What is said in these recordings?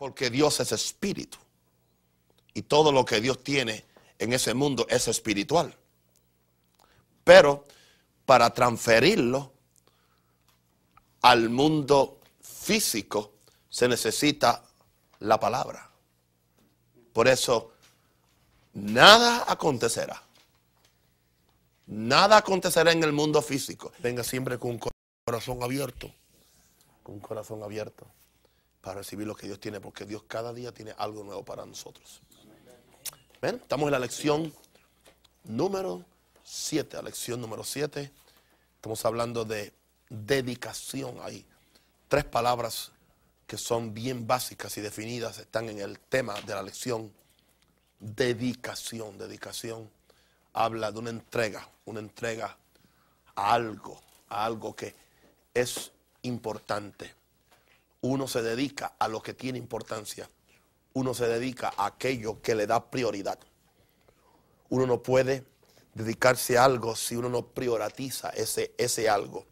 Porque Dios es espíritu. Y todo lo que Dios tiene en ese mundo es espiritual. Pero para transferirlo al mundo físico se necesita la palabra. Por eso, nada acontecerá. Nada acontecerá en el mundo físico. Venga siempre con un corazón abierto. Con un corazón abierto para recibir lo que Dios tiene, porque Dios cada día tiene algo nuevo para nosotros. ¿Ven? Estamos en la lección número 7, la lección número 7. Estamos hablando de dedicación. Hay tres palabras que son bien básicas y definidas, están en el tema de la lección. Dedicación, dedicación. Habla de una entrega, una entrega a algo, a algo que es importante uno se dedica a lo que tiene importancia. Uno se dedica a aquello que le da prioridad. Uno no puede dedicarse a algo si uno no prioritiza ese, ese algo.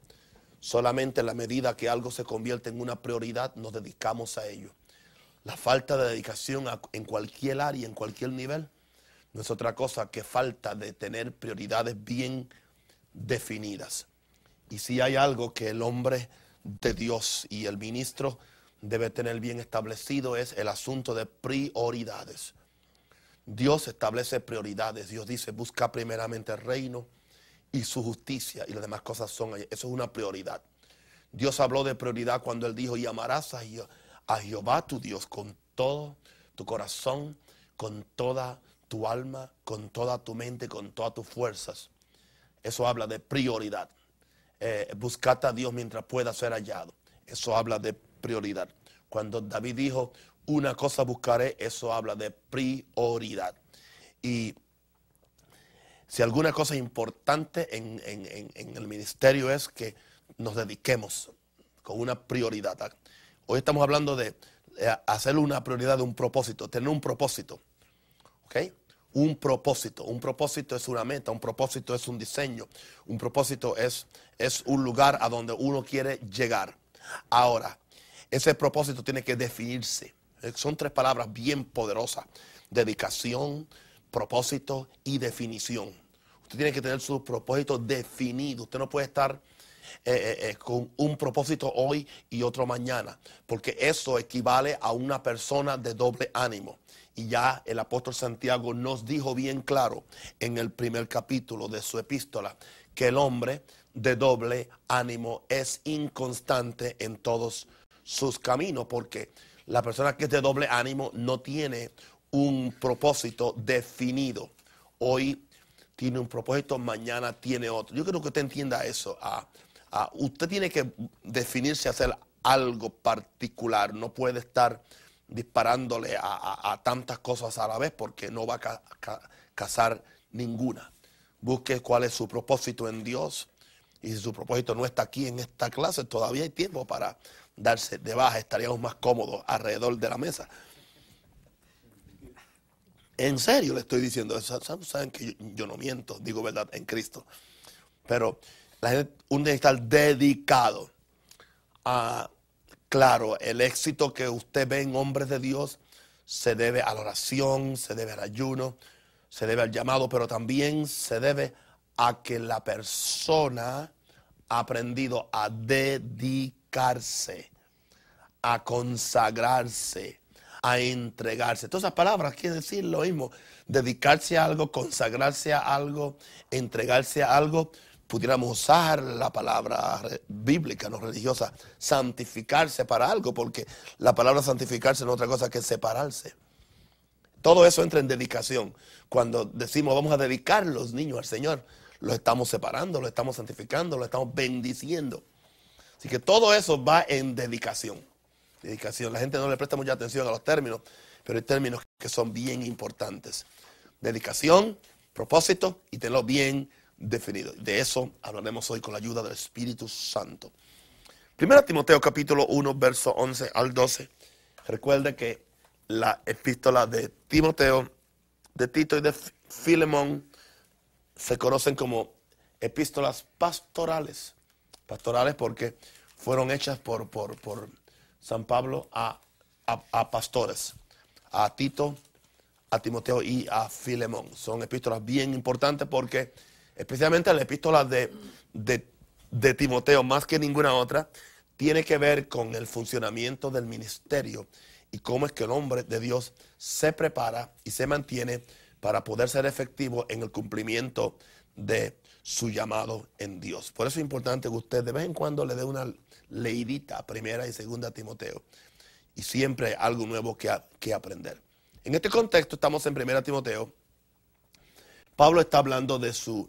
Solamente en la medida que algo se convierte en una prioridad, nos dedicamos a ello. La falta de dedicación en cualquier área, en cualquier nivel, no es otra cosa que falta de tener prioridades bien definidas. Y si hay algo que el hombre de Dios y el ministro debe tener bien establecido es el asunto de prioridades. Dios establece prioridades. Dios dice, busca primeramente el reino y su justicia y las demás cosas son, eso es una prioridad. Dios habló de prioridad cuando él dijo, y amarás a, a Jehová tu Dios con todo tu corazón, con toda tu alma, con toda tu mente, con todas tus fuerzas. Eso habla de prioridad eh, buscad a Dios mientras pueda ser hallado. Eso habla de prioridad. Cuando David dijo, una cosa buscaré, eso habla de prioridad. Y si alguna cosa importante en, el ministerio es que nos dediquemos con una prioridad. Hoy estamos hablando de eh, hacer una prioridad de un propósito, tener un propósito. ¿Ok? Un propósito. Un propósito es una meta, un propósito es un diseño, un propósito es, es un lugar a donde uno quiere llegar. Ahora, ese propósito tiene que definirse. Eh, son tres palabras bien poderosas. Dedicación, propósito y definición. Usted tiene que tener su propósito definido. Usted no puede estar eh, eh, con un propósito hoy y otro mañana, porque eso equivale a una persona de doble ánimo. Y ya el apóstol Santiago nos dijo bien claro en el primer capítulo de su epístola que el hombre de doble ánimo es inconstante en todos sus caminos, porque la persona que es de doble ánimo no tiene un propósito definido. Hoy tiene un propósito, mañana tiene otro. Yo creo que usted entienda eso. Ah, ah, usted tiene que definirse hacer algo particular, no puede estar disparándole a, tantas cosas a la vez porque no va a casar ninguna. Busque cuál es su propósito en Dios. Y si su propósito no está aquí en esta clase, todavía hay tiempo para darse de baja. Estaríamos más cómodos alrededor de la mesa. En serio le estoy diciendo eso. Saben que yo, no miento, digo verdad en Cristo. Pero la gente, dedicado a Claro, el éxito que usted ve en hombres de Dios se debe a la oración, se debe al ayuno, se debe al llamado, pero también se debe a que la persona ha aprendido a dedicarse, a consagrarse, a entregarse. Todas esas palabras quieren decir lo mismo. Dedicarse a algo, consagrarse a algo, entregarse a algo pudiéramos usar la palabra bíblica, no religiosa, santificarse para algo, porque la palabra santificarse no es otra cosa que separarse. Todo eso entra en dedicación. Cuando decimos vamos a dedicar los niños al Señor, los estamos separando, los estamos santificando, los estamos bendiciendo. Así que todo eso va en dedicación. Dedicación. La gente no le presta mucha atención a los términos, pero hay términos que son bien importantes. Dedicación, propósito y tenlo bien definido. De eso hablaremos hoy con la ayuda del Espíritu Santo. Primero Timoteo capítulo 1, verso 11 al 12. Recuerde que la epístola de Timoteo, de Tito y de Filemón se conocen como epístolas pastorales. Pastorales porque fueron hechas por, por, por San Pablo a a, pastores, a Tito, a Timoteo y a Filemón. Son epístolas bien importantes porque especialmente la epístola de, de Timoteo, más que ninguna otra, tiene que ver con el funcionamiento del ministerio y cómo es que el hombre de Dios se prepara y se mantiene para poder ser efectivo en el cumplimiento de su llamado en Dios. Por eso es importante que usted de vez en cuando le dé una leidita primera y segunda Timoteo. Y siempre algo nuevo que, que aprender. En este contexto estamos en primera Timoteo. Pablo está hablando de su,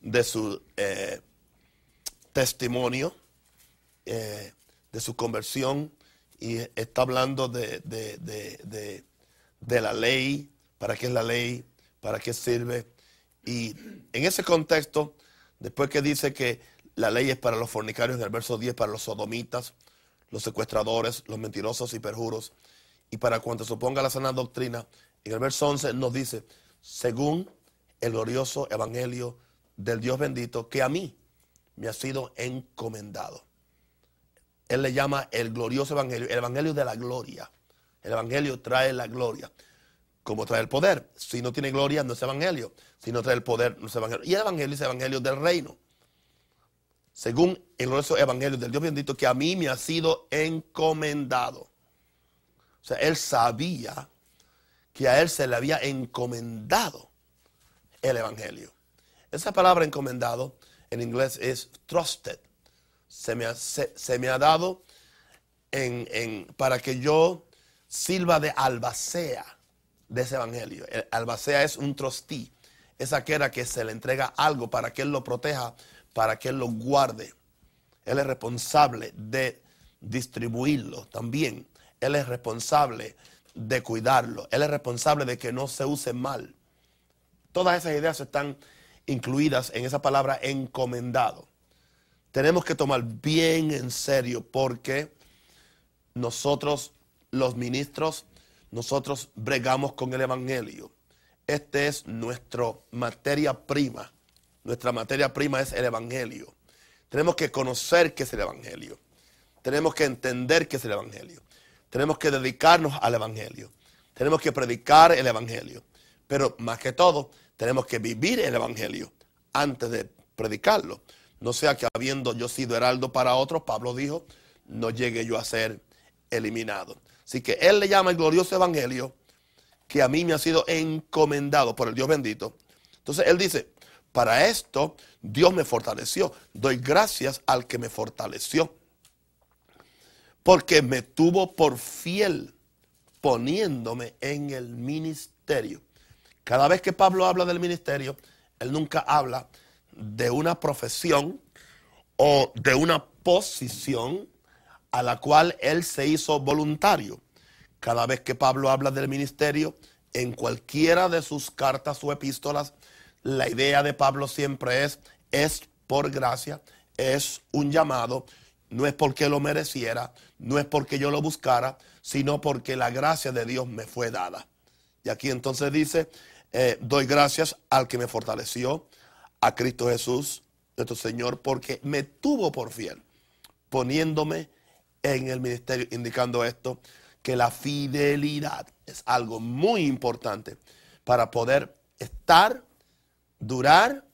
de su eh, testimonio, eh, de su conversión, y está hablando de, de, la ley, para qué es la ley, para qué sirve. Y en ese contexto, después que dice que la ley es para los fornicarios, en el verso 10 para los sodomitas, los secuestradores, los mentirosos y perjuros, y para cuanto suponga la sana doctrina, en el verso 11 nos dice, según el glorioso evangelio del Dios bendito, que a mí me ha sido encomendado. Él le llama el glorioso evangelio, el evangelio de la gloria. El evangelio trae la gloria, como trae el poder. Si no tiene gloria, no es evangelio. Si no trae el poder, no es evangelio. Y el evangelio es el evangelio del reino. Según el glorioso evangelio del Dios bendito, que a mí me ha sido encomendado. O sea, él sabía que a él se le había encomendado el evangelio. Esa palabra encomendado en inglés es trusted se me ha, se, me ha dado en, para que yo sirva de albacea de ese evangelio. El albacea es un trustee, es aquella que se le entrega algo para que él lo proteja, para que él lo guarde. Él es responsable de distribuirlo también. Él es responsable de cuidarlo. Él es responsable de que no se use mal. Todas esas ideas están incluidas en esa palabra encomendado tenemos que tomar bien en serio porque nosotros, los ministros, nosotros bregamos con el Evangelio. Este es nuestra materia prima. Nuestra materia prima es el Evangelio. Tenemos que conocer qué es el Evangelio. Tenemos que entender qué es el Evangelio. Tenemos que dedicarnos al Evangelio. Tenemos que predicar el Evangelio. Pero más que todo, tenemos que vivir el Evangelio antes de predicarlo. No sea que habiendo yo sido heraldo para otros, Pablo dijo, no llegue yo a ser eliminado. Así que él le llama el glorioso evangelio que a mí me ha sido encomendado por el Dios bendito. Entonces él dice, para esto Dios me fortaleció. Doy gracias al que me fortaleció. Porque me tuvo por fiel poniéndome en el ministerio. Cada vez que Pablo habla del ministerio, él nunca habla de una profesión o de una posición a la cual él se hizo voluntario. Cada vez que Pablo habla del ministerio, en cualquiera de sus cartas o epístolas, la idea de Pablo siempre es, es por gracia, es un llamado, no es porque lo mereciera, no es porque yo lo buscara, sino porque la gracia de Dios me fue dada. Y aquí entonces dice, eh, doy gracias al que me fortaleció, a Cristo Jesús, nuestro Señor, porque me tuvo por fiel, poniéndome en el ministerio, indicando esto, que la fidelidad es algo muy importante para poder estar, durar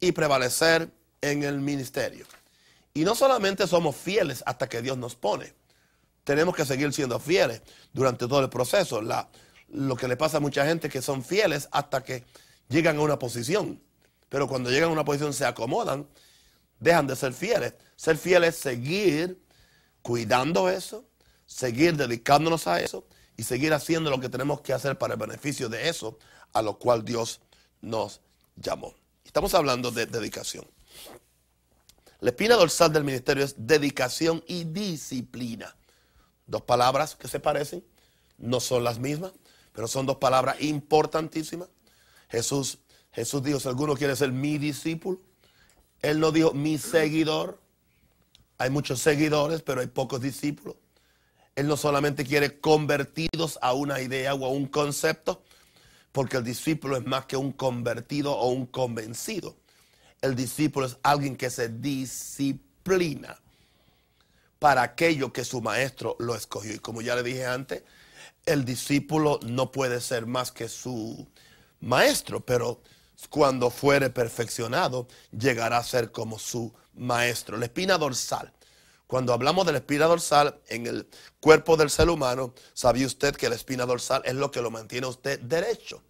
y prevalecer en el ministerio. Y no solamente somos fieles hasta que Dios nos pone, tenemos que seguir siendo fieles durante todo el proceso. La, lo que le pasa a mucha gente que son fieles hasta que llegan a una posición pero cuando llegan a una posición se acomodan, dejan de ser fieles. Ser fieles es seguir cuidando eso, seguir dedicándonos a eso y seguir haciendo lo que tenemos que hacer para el beneficio de eso a lo cual Dios nos llamó. Estamos hablando de dedicación. La espina dorsal del ministerio es dedicación y disciplina. Dos palabras que se parecen, no son las mismas, pero son dos palabras importantísimas. Jesús Jesús dijo, si alguno quiere ser mi discípulo, Él no dijo mi seguidor. Hay muchos seguidores, pero hay pocos discípulos. Él no solamente quiere convertidos a una idea o a un concepto, porque el discípulo es más que un convertido o un convencido. El discípulo es alguien que se disciplina. para aquello que su maestro lo escogió. Y como ya le dije antes, el discípulo no puede ser más que su maestro, pero cuando fuere perfeccionado, llegará a ser como su maestro. La espina dorsal. Cuando hablamos de la espina dorsal en el cuerpo del ser humano, ¿sabía usted que la espina dorsal es lo que lo mantiene usted derecho?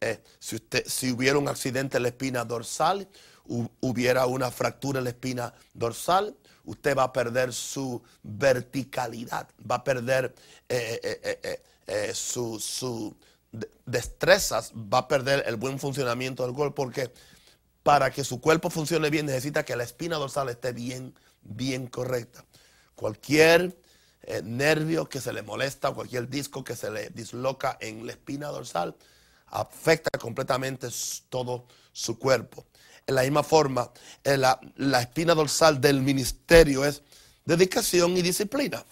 Eh, si, usted, si hubiera un accidente en la espina dorsal, hubiera una fractura en la espina dorsal, usted va a perder su verticalidad, va a perder eh, eh, su, su destrezas, va a perder el buen funcionamiento del cuerpo, porque para que su cuerpo funcione bien necesita que la espina dorsal esté bien, bien correcta. Cualquier eh, nervio que se le molesta, cualquier disco que se le disloca en la espina dorsal, afecta completamente todo su cuerpo. En la misma forma, eh, la, la espina dorsal del ministerio es dedicación y disciplina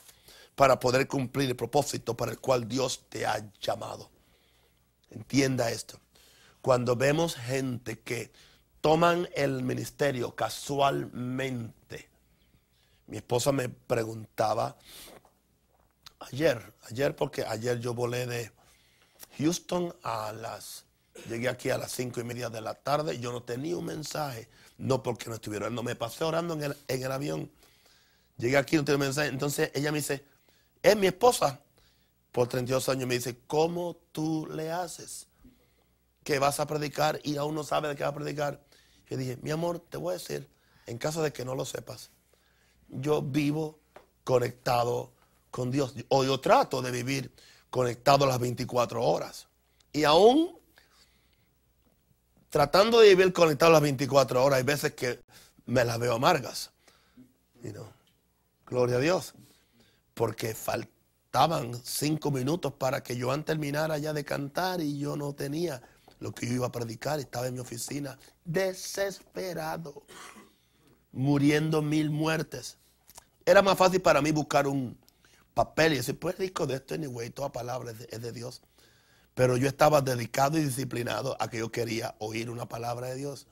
para poder cumplir el propósito para el cual Dios te ha llamado. Entienda esto. Cuando vemos gente que toman el ministerio casualmente, mi esposa me preguntaba ayer, ayer porque ayer yo volé de Houston a las, llegué aquí a las cinco y media de la tarde, yo no tenía un mensaje, no porque no estuviera orando, me pasé orando en el, en el avión, llegué aquí, no tenía un mensaje, entonces ella me dice, es mi esposa, por 32 años, me dice, ¿cómo tú le haces? Que vas a predicar y aún no sabes de qué va a predicar. Yo dije, mi amor, te voy a decir, en caso de que no lo sepas, yo vivo conectado con Dios. O yo trato de vivir conectado las 24 horas. Y aún tratando de vivir conectado las 24 horas, hay veces que me las veo amargas. Gloria a Dios. Porque falta Estaban cinco minutos para que Joan terminara ya de cantar y yo no tenía lo que yo iba a predicar. Estaba en mi oficina desesperado, muriendo mil muertes. Era más fácil para mí buscar un papel y decir, pues rico de esto, anyway, toda palabra es de Dios. Pero yo estaba dedicado y disciplinado a que yo quería oír una palabra de Dios.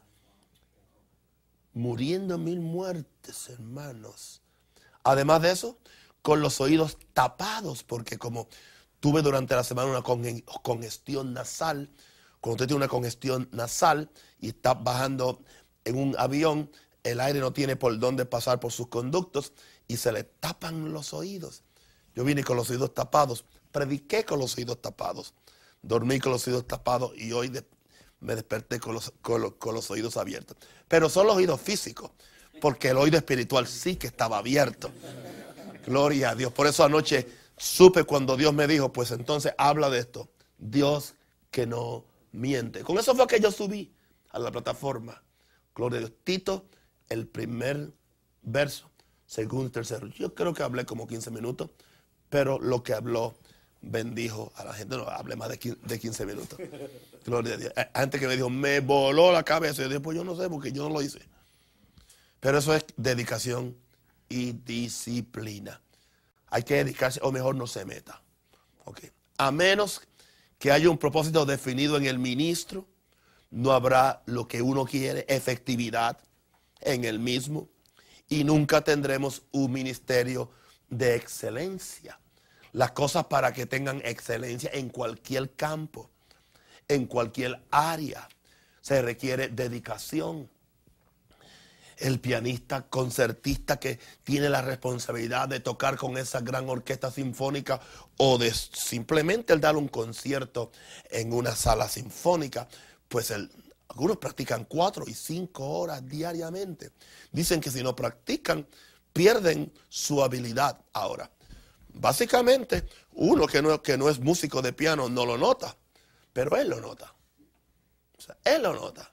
Muriendo mil muertes, hermanos. Además de eso, con los oídos tapados, porque como tuve durante la semana una congestión nasal, cuando usted tiene una congestión nasal y está bajando en un avión, el aire no tiene por dónde pasar por sus conductos y se le tapan los oídos. Yo vine con los oídos tapados, prediqué con los oídos tapados, dormí con los oídos tapados y hoy me desperté con los, con los oídos abiertos. Pero son los oídos físicos, porque el oído espiritual sí que estaba abierto. Gloria a Dios. Por eso anoche supe cuando Dios me dijo, pues entonces habla de esto. Dios que no miente. Con eso fue que yo subí a la plataforma. Gloria a Dios. Tito, el primer verso, segundo tercero. Yo creo que hablé como 15 minutos, pero lo que habló bendijo a la gente. No, hablé más de 15 minutos. Gloria a Dios. Antes que me dijo, me voló la cabeza. Yo dije, pues yo no sé porque yo no lo hice. Pero eso es dedicación y disciplina. Hay que dedicarse, o mejor no se meta. A menos que haya un propósito definido en el ministro, no habrá lo que uno quiere, efectividad en el mismo, y nunca tendremos un ministerio de excelencia. Las cosas para que tengan excelencia en cualquier campo, en cualquier área, se requiere dedicación el pianista concertista que tiene la responsabilidad de tocar con esa gran orquesta sinfónica o de simplemente el dar un concierto en una sala sinfónica, pues algunos practican cuatro y cinco horas diariamente. Dicen que si no practican, pierden su habilidad ahora. Básicamente, uno que no, que no es músico de piano no lo nota, pero él lo nota. Él lo nota.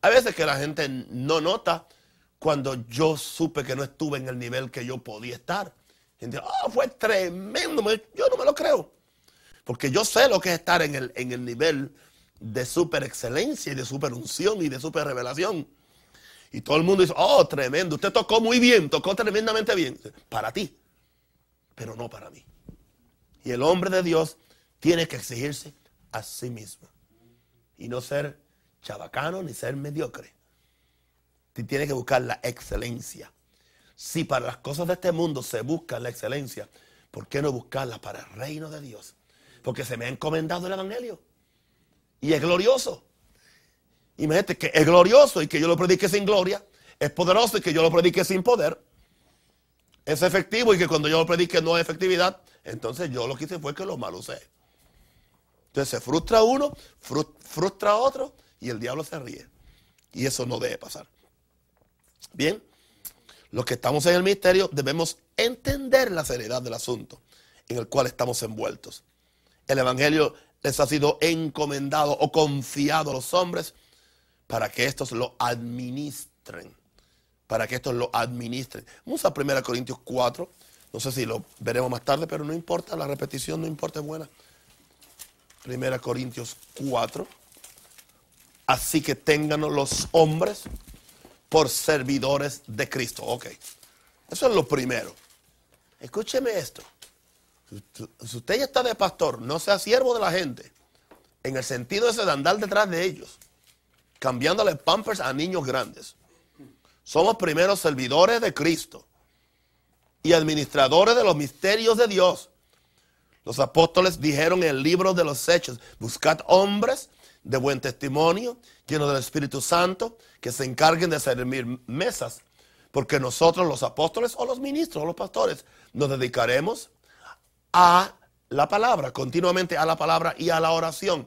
Hay veces que la gente no nota cuando yo supe que no estuve en el nivel que yo podía estar. Gente, oh, fue tremendo, yo no me lo creo. Porque yo sé lo que es estar en el, en el nivel de super excelencia y de super unción y de super revelación. Y todo el mundo dice, oh, tremendo, usted tocó muy bien, tocó tremendamente bien. Para ti, pero no para mí. Y el hombre de Dios tiene que exigirse a sí mismo. Y no ser chabacano ni ser mediocre. Tienes que buscar la excelencia. Si para las cosas de este mundo se busca la excelencia, ¿por qué no buscarla para el reino de Dios? Porque se me ha encomendado el Evangelio. Y es glorioso. Imagínate que es glorioso y que yo lo predique sin gloria. Es poderoso y que yo lo predique sin poder. Es efectivo y que cuando yo predique no hay efectividad. Entonces yo lo que hice fue que lo malusé. Entonces se frustra uno, frustra otro y el diablo se ríe. Y eso no debe pasar. Bien, los que estamos en el misterio debemos entender la seriedad del asunto en el cual estamos envueltos. El Evangelio les ha sido encomendado o confiado a los hombres para que estos lo administren. Para que estos lo administren. Vamos a 1 Corintios 4. No sé si lo veremos más tarde, pero no importa, la repetición no importa, es buena. 1 Corintios 4. Así que ténganos los hombres por servidores de Cristo. Ok, eso es lo primero. Escúcheme esto. Si usted ya está de pastor, no sea siervo de la gente, en el sentido ese de andar detrás de ellos, cambiándole pampers a niños grandes. Somos primero servidores de Cristo y administradores de los misterios de Dios. Los apóstoles dijeron en el libro de los Hechos, buscad hombres de buen testimonio, llenos del Espíritu Santo, que se encarguen de servir mesas, porque nosotros los apóstoles o los ministros o los pastores nos dedicaremos a la palabra, continuamente a la palabra y a la oración,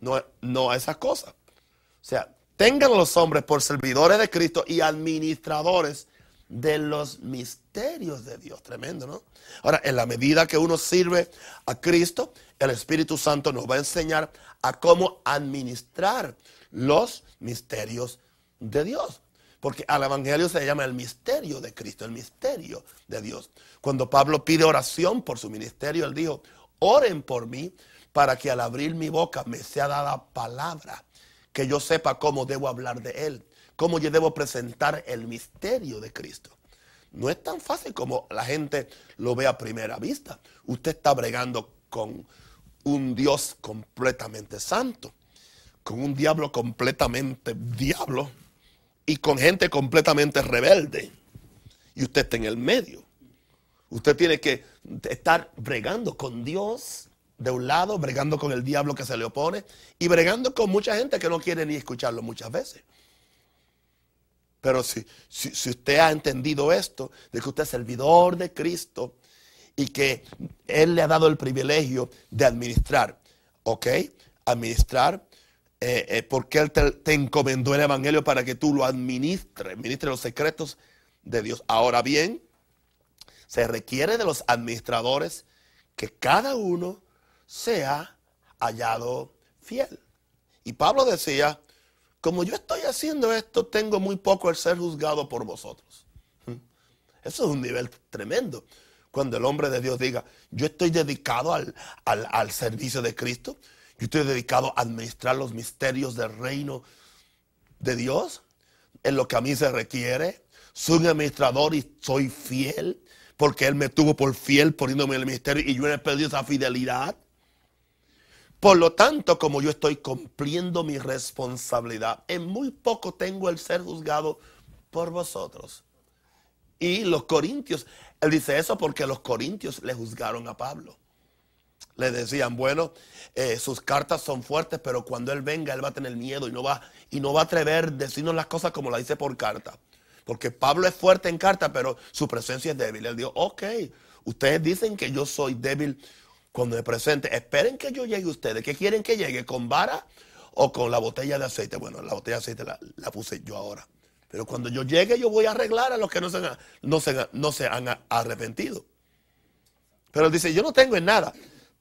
no, no a esas cosas. O sea, tengan los hombres por servidores de Cristo y administradores de los misterios de Dios. Tremendo, ¿no? Ahora, en la medida que uno sirve a Cristo, el Espíritu Santo nos va a enseñar a cómo administrar los misterios de Dios. Porque al Evangelio se llama el misterio de Cristo, el misterio de Dios. Cuando Pablo pide oración por su ministerio, él dijo, oren por mí para que al abrir mi boca me sea dada palabra, que yo sepa cómo debo hablar de él, cómo yo debo presentar el misterio de Cristo. No es tan fácil como la gente lo ve a primera vista. Usted está bregando con un Dios completamente santo, con un diablo completamente diablo y con gente completamente rebelde. Y usted está en el medio. Usted tiene que estar bregando con Dios de un lado, bregando con el diablo que se le opone y bregando con mucha gente que no quiere ni escucharlo muchas veces. Pero si, si, usted ha entendido esto, de que usted es servidor de Cristo y que Él le ha dado el privilegio de administrar, ¿ok? Administrar, eh, eh, porque Él te, encomendó el Evangelio para que tú lo administres, administre los secretos de Dios. Ahora bien, se requiere de los administradores que cada uno sea hallado fiel. Y Pablo decía, como yo estoy haciendo esto, tengo muy poco el ser juzgado por vosotros. Eso es un nivel tremendo. Cuando el hombre de Dios diga, yo estoy dedicado al, al, servicio de Cristo, yo estoy dedicado a administrar los misterios del reino de Dios, en lo que a mí se requiere. Soy un administrador y soy fiel, porque Él me tuvo por fiel poniéndome en el ministerio y yo he perdido esa fidelidad. Por lo tanto, como yo estoy cumpliendo mi responsabilidad, en muy poco tengo el ser juzgado por vosotros. Y los corintios, él dice eso porque los corintios le juzgaron a Pablo. Le decían, bueno, eh, sus cartas son fuertes, pero cuando él venga, él va a tener miedo y no va, y no va a atrever decirnos las cosas como la dice por carta. Porque Pablo es fuerte en carta, pero su presencia es débil. Él dijo, ok, ustedes dicen que yo soy débil cuando me presente, esperen que yo llegue a ustedes. ¿Qué quieren que llegue? ¿Con vara o con la botella de aceite? Bueno, la botella de aceite la, puse yo ahora. Pero cuando yo llegue, yo voy a arreglar a los que no se, han, no se, no se han arrepentido. Pero dice, yo no tengo en nada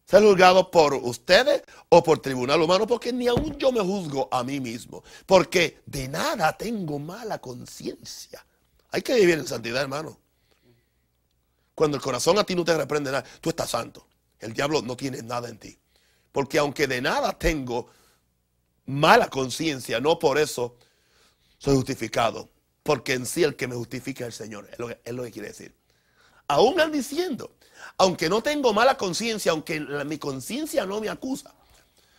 ser juzgado por ustedes o por tribunal humano, porque ni aún yo me juzgo a mí mismo, porque de nada tengo mala conciencia. Hay que vivir en santidad, hermano. Cuando el corazón a ti no te reprende nada, tú estás santo. El diablo no tiene nada en ti. Porque aunque de nada tengo mala conciencia, no por eso soy justificado. Porque en sí el que me justifica es el Señor. Es lo que, es lo que quiere decir. Aún al diciendo, aunque no tengo mala conciencia, aunque mi conciencia no me acusa.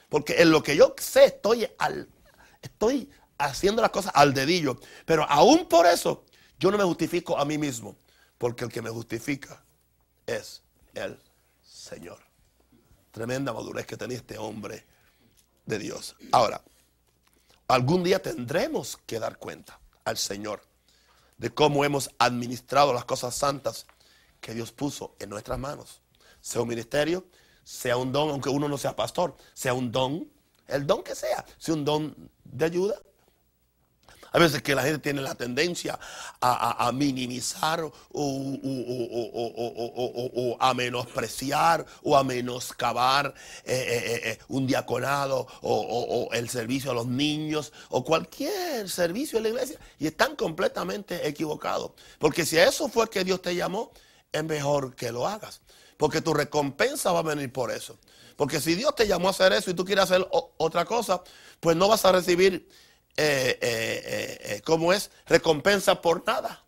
Porque en lo que yo sé estoy, al, estoy haciendo las cosas al dedillo. Pero aún por eso Yo no me justifico a mí mismo, porque el que me justifica es el Señor. Tremenda madurez que tenía este hombre de Dios. Ahora, algún día tendremos que dar cuenta al Señor de cómo hemos administrado las cosas santas que Dios puso en nuestras manos. Sea un ministerio, sea un don, aunque uno no sea pastor, sea un don, el don que sea, sea un don de ayuda, a veces que la gente tiene la tendencia a, minimizar o, a menospreciar o a menoscabar eh, eh, eh, un diaconado o, el servicio a los niños o cualquier servicio en la iglesia. Y están completamente equivocados. Porque si a eso fue que Dios te llamó, es mejor que lo hagas. Porque tu recompensa va a venir por eso. Porque si Dios te llamó a hacer eso y tú quieres hacer otra cosa, pues no vas a recibir eh, eh, eh, ¿cómo es? Recompensa por nada.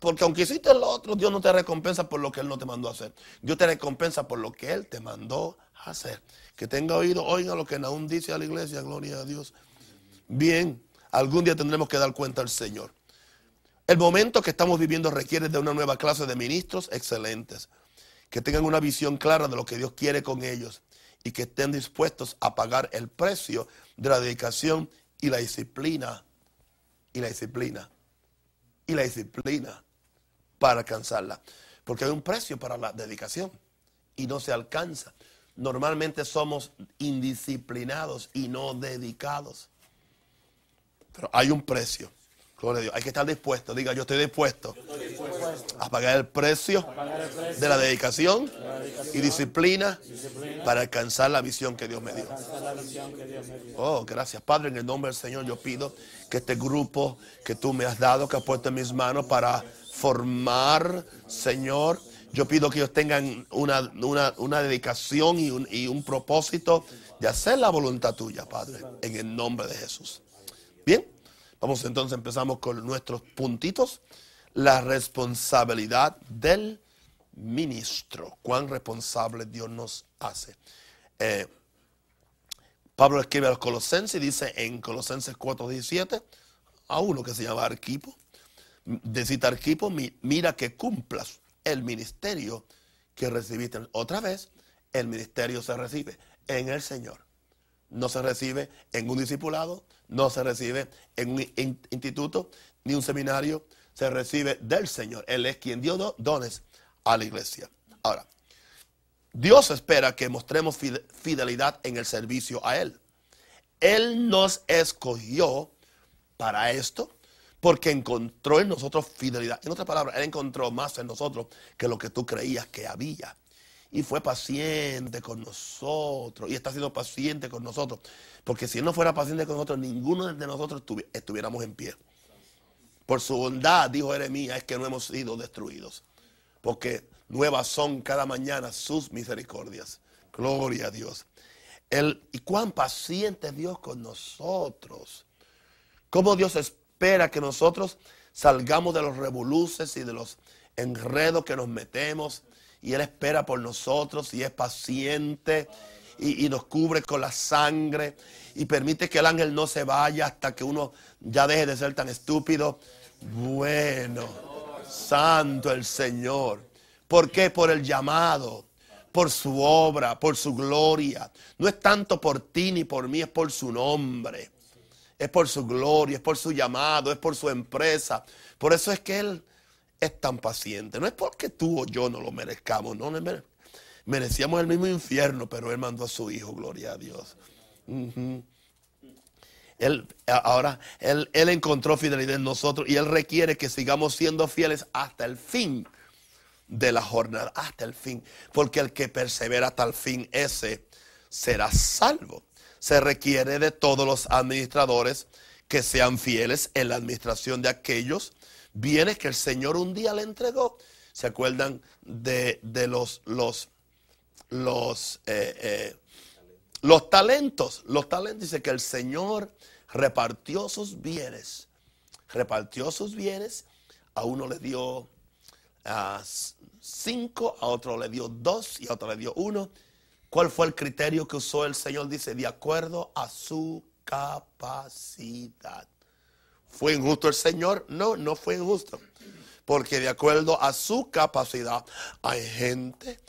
Porque aunque hiciste lo otro, Dios no te recompensa por lo que Él no te mandó a hacer. Dios te recompensa por lo que Él te mandó a hacer. Que tenga oído, oiga lo que Naúm dice a la iglesia, gloria a Dios. Bien, algún día tendremos que dar cuenta al Señor. El momento que estamos viviendo requiere de una nueva clase de ministros excelentes, que tengan una visión clara de lo que Dios quiere con ellos y que estén dispuestos a pagar el precio de la dedicación y la disciplina, y la disciplina, y la disciplina para alcanzarla. Porque hay un precio para la dedicación y no se alcanza. Normalmente somos indisciplinados y no dedicados. Pero hay un precio. Hay que estar dispuesto. Diga, yo estoy dispuesto, a pagar el precio, de, la dedicación y disciplina, para alcanzar la visión que Dios me dio. Oh, gracias, Padre. En el nombre del Señor, yo pido que este grupo que tú me has dado, que has puesto en mis manos para formar, Señor, yo pido que ellos tengan una, dedicación y un, y un propósito de hacer la voluntad tuya, Padre, en el nombre de Jesús. Bien. Vamos entonces, empezamos con nuestros puntitos. La responsabilidad del ministro. Cuán responsable Dios nos hace. Eh, Pablo escribe a los colosenses y dice en Colosenses 4:17 a uno que se llama Arquipo, decita Arquipo, mira que cumplas el ministerio que recibiste. Otra vez, el ministerio se recibe en el Señor. No se recibe en un discipulado, no se recibe en un instituto ni un seminario, se recibe del Señor. Él es quien dio dones a la iglesia. Ahora, Dios espera que mostremos fidelidad en el servicio a Él. Él nos escogió para esto porque encontró en nosotros fidelidad. En otras palabras, Él encontró más en nosotros que lo que tú creías que había y fue paciente con nosotros y está siendo paciente con nosotros. Porque si Él no fuera paciente con nosotros, ninguno de nosotros estuviéramos en pie. Por su bondad, dijo Jeremías, es que no hemos sido destruidos. Porque nuevas son cada mañana sus misericordias. Gloria a Dios. El, y cuán paciente es Dios con nosotros. Cómo Dios espera que nosotros salgamos de los revoluces y de los enredos que nos metemos y Él espera por nosotros y es paciente y, nos cubre con la sangre y permite que el ángel no se vaya hasta que uno ya deje de ser tan estúpido. Bueno, santo el Señor. ¿Por qué? Por el llamado, por su obra, por su gloria. No es tanto por ti ni por mí, es por su nombre. Es por su gloria, es por su llamado, es por su empresa. Por eso es que Él es tan paciente. No es porque tú o yo no lo merezcamos, no, merecíamos el mismo infierno, pero Él mandó a su Hijo, gloria a Dios. Él, ahora, él, él, encontró fidelidad en nosotros y Él requiere que sigamos siendo fieles hasta el fin de la jornada, hasta el fin. Porque el que persevera hasta el fin, ese será salvo. Se requiere de todos los administradores que sean fieles en la administración de aquellos bienes que el Señor un día le entregó. ¿Se acuerdan de, los, los, los, eh, eh, los talentos? Los talentos dice que el Señor repartió sus bienes. Repartió sus bienes. A uno le dio cinco, a otro le dio dos y a otro le dio uno. ¿Cuál fue el criterio que usó el Señor? Dice, de acuerdo a su capacidad ¿Fue injusto el Señor? No, no fue injusto. Porque de acuerdo a su capacidad, hay gente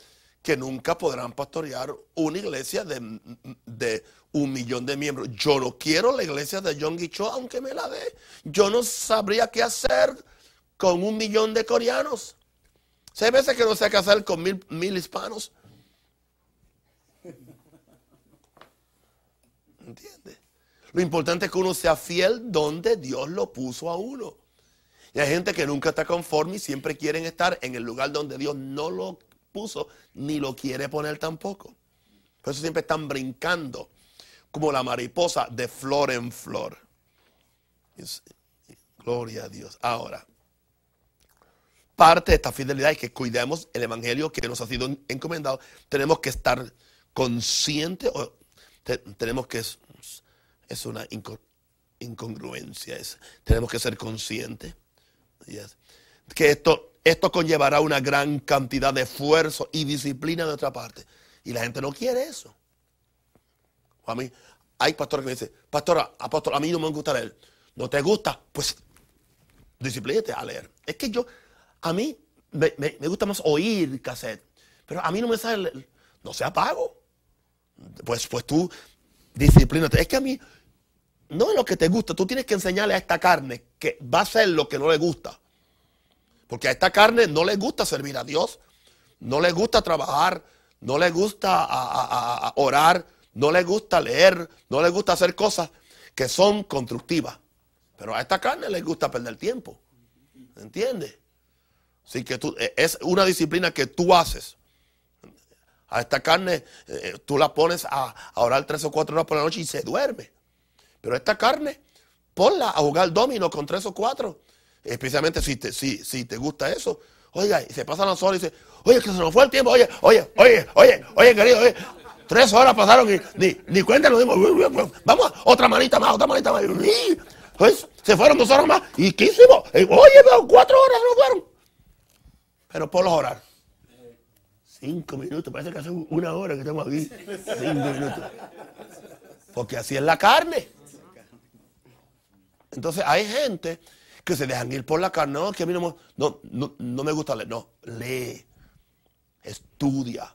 que nunca podrán pastorear una iglesia de, de un millón de miembros. Yo no quiero la iglesia de John Guicho, aunque me la dé. Yo no sabría qué hacer con un millón de coreanos. Seis veces que no sé qué hacer con mil, mil hispanos. ¿Entiendes? Lo importante es que uno sea fiel donde Dios lo puso a uno. Y hay gente que nunca está conforme y siempre quieren estar en el lugar donde Dios no lo puso ni lo quiere poner tampoco. Por eso siempre están brincando como la mariposa de flor en flor. Gloria a Dios. Ahora, parte de esta fidelidad es que cuidemos el evangelio que nos ha sido encomendado. Tenemos que estar conscientes, o tenemos que, es, una incongruencia, tenemos que ser conscientes. Que esto, esto conllevará una gran cantidad de esfuerzo y disciplina de otra parte. Y la gente no quiere eso. A mí, hay pastores que me dicen, pastora, apóstol, a mí no me gusta leer. ¿No te gusta? Pues disciplínate a leer. Es que yo, a mí me, gusta más oír cassette, pero a mí no me sale, no sea pago. Pues, pues tú disciplínate. Es que a mí no es lo que te gusta, tú tienes que enseñarle a esta carne que va a ser lo que no le gusta. Porque a esta carne no le gusta servir a Dios, no le gusta trabajar, no le gusta orar, no le gusta leer, no le gusta hacer cosas que son constructivas. Pero a esta carne le gusta perder tiempo. ¿Entiendes? Así que tú, eh, es una disciplina que tú haces. A esta carne eh, tú la pones a, orar tres o cuatro horas por la noche y se duerme. Pero esta carne, ponla a jugar domino con tres o cuatro. Especialmente si te, si, si te gusta eso. Oiga, y se pasan las horas y dice, oye, que se nos fue el tiempo. Oye, oye, oye, oye, oye, querido, oye, Tres horas pasaron y ni, ni cuenta nos. Vamos, otra manita más, otra manita más. Pues se fueron dos horas más. ¿Y qué hicimos? Eh, oye, cuatro horas no fueron. Pero por los orar. Cinco minutos, parece que hace una hora que estamos aquí. Cinco minutos. Porque así es la carne. Entonces hay gente que se dejan ir por la carne. No, que a mí no, no, no me gusta leer. No, lee, estudia,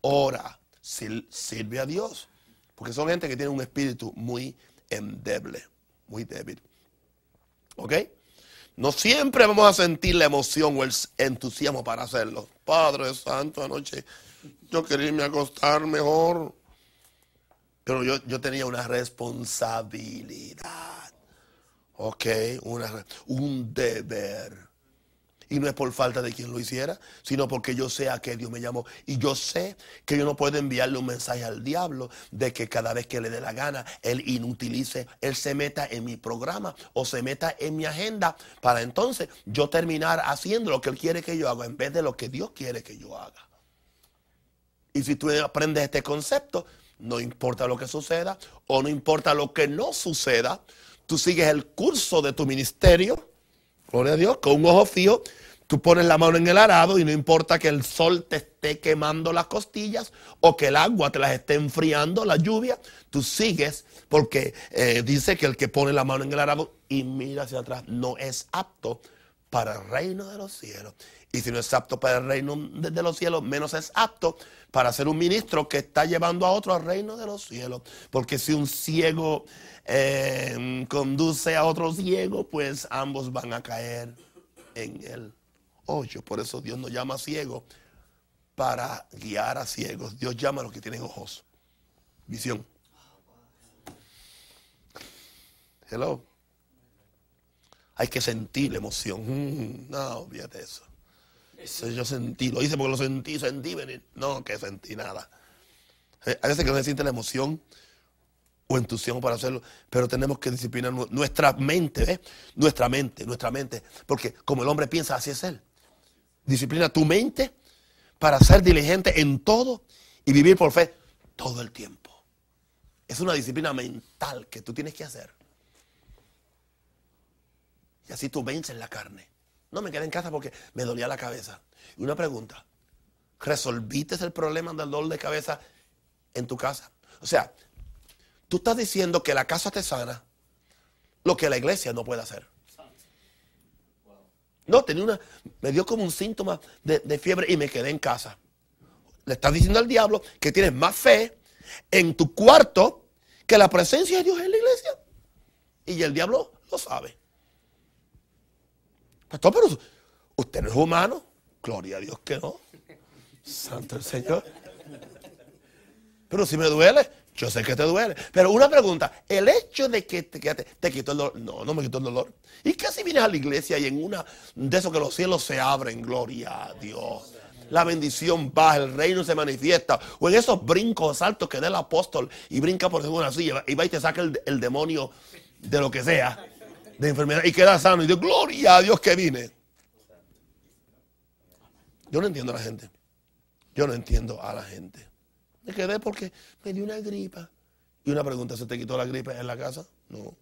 ora, sirve a Dios. Porque son gente que tiene un espíritu muy endeble, muy débil. ¿Ok? No siempre vamos a sentir la emoción o el entusiasmo para hacerlo. Padre Santo, anoche yo quería irme a acostar mejor. Pero yo, yo tenía una responsabilidad. ¿Ok? Una, un deber. Y no es por falta de quien lo hiciera, sino porque yo sé a qué Dios me llamó. Y yo sé que yo no puedo enviarle un mensaje al diablo de que cada vez que le dé la gana, él inutilice, él se meta en mi programa o se meta en mi agenda para entonces yo terminar haciendo lo que él quiere que yo haga en vez de lo que Dios quiere que yo haga. Y si tú aprendes este concepto, no importa lo que suceda o no importa lo que no suceda, tú sigues el curso de tu ministerio, gloria a Dios, con un ojo fijo Tú pones la mano en el arado y no importa que el sol te esté quemando las costillas o que el agua te las esté enfriando, la lluvia, tú sigues porque eh, dice que el que pone la mano en el arado y mira hacia atrás no es apto para el reino de los cielos. Y si no es apto para el reino de los cielos, menos es apto para ser un ministro que está llevando a otro al reino de los cielos. Porque si un ciego eh, conduce a otro ciego, pues ambos van a caer en él. Por eso Dios nos llama ciegos para guiar a ciegos. Dios llama a los que tienen ojos. Visión. Hello. Hay que sentir la emoción. Mm, no, olvídate eso. eso. Yo sentí, lo hice porque lo sentí, sentí venir. No, que sentí nada. Eh, a veces que no se siente la emoción o entusiasmo para hacerlo, pero tenemos que disciplinar nuestra mente, ¿ves? Nuestra mente, nuestra mente. Porque como el hombre piensa, así es él. Disciplina tu mente para ser diligente en todo y vivir por fe todo el tiempo. Es una disciplina mental que tú tienes que hacer. Y así tú vences la carne. No me quedé en casa porque me dolía la cabeza. Y una pregunta. ¿Resolviste el problema del dolor de cabeza en tu casa? O sea, tú estás diciendo que la casa te sana, lo que la iglesia no puede hacer. No, tenía una, me dio como un síntoma de, de fiebre y me quedé en casa. Le estás diciendo al diablo que tienes más fe en tu cuarto que la presencia de Dios en la iglesia. Y el diablo lo sabe. Pastor, pero usted no es humano. Gloria a Dios que no. Santo el Señor. Pero si me duele, yo sé que te duele. Pero una pregunta, el hecho de que te, te, quitó el dolor, no, no me quitó el dolor. ¿Y qué si vienes a la iglesia y en una de esos que los cielos se abren, gloria a Dios? La bendición baja, el reino se manifiesta. O en esos brincos saltos que da el apóstol y brinca por una silla y va y te saca el demonio de lo que sea, de enfermedad, y queda sano. Y dice, gloria a Dios que vine. Yo no entiendo a la gente. Yo no entiendo a la gente. Me quedé porque me dio una gripa. Y una pregunta, ¿se te quitó la gripe en la casa? No.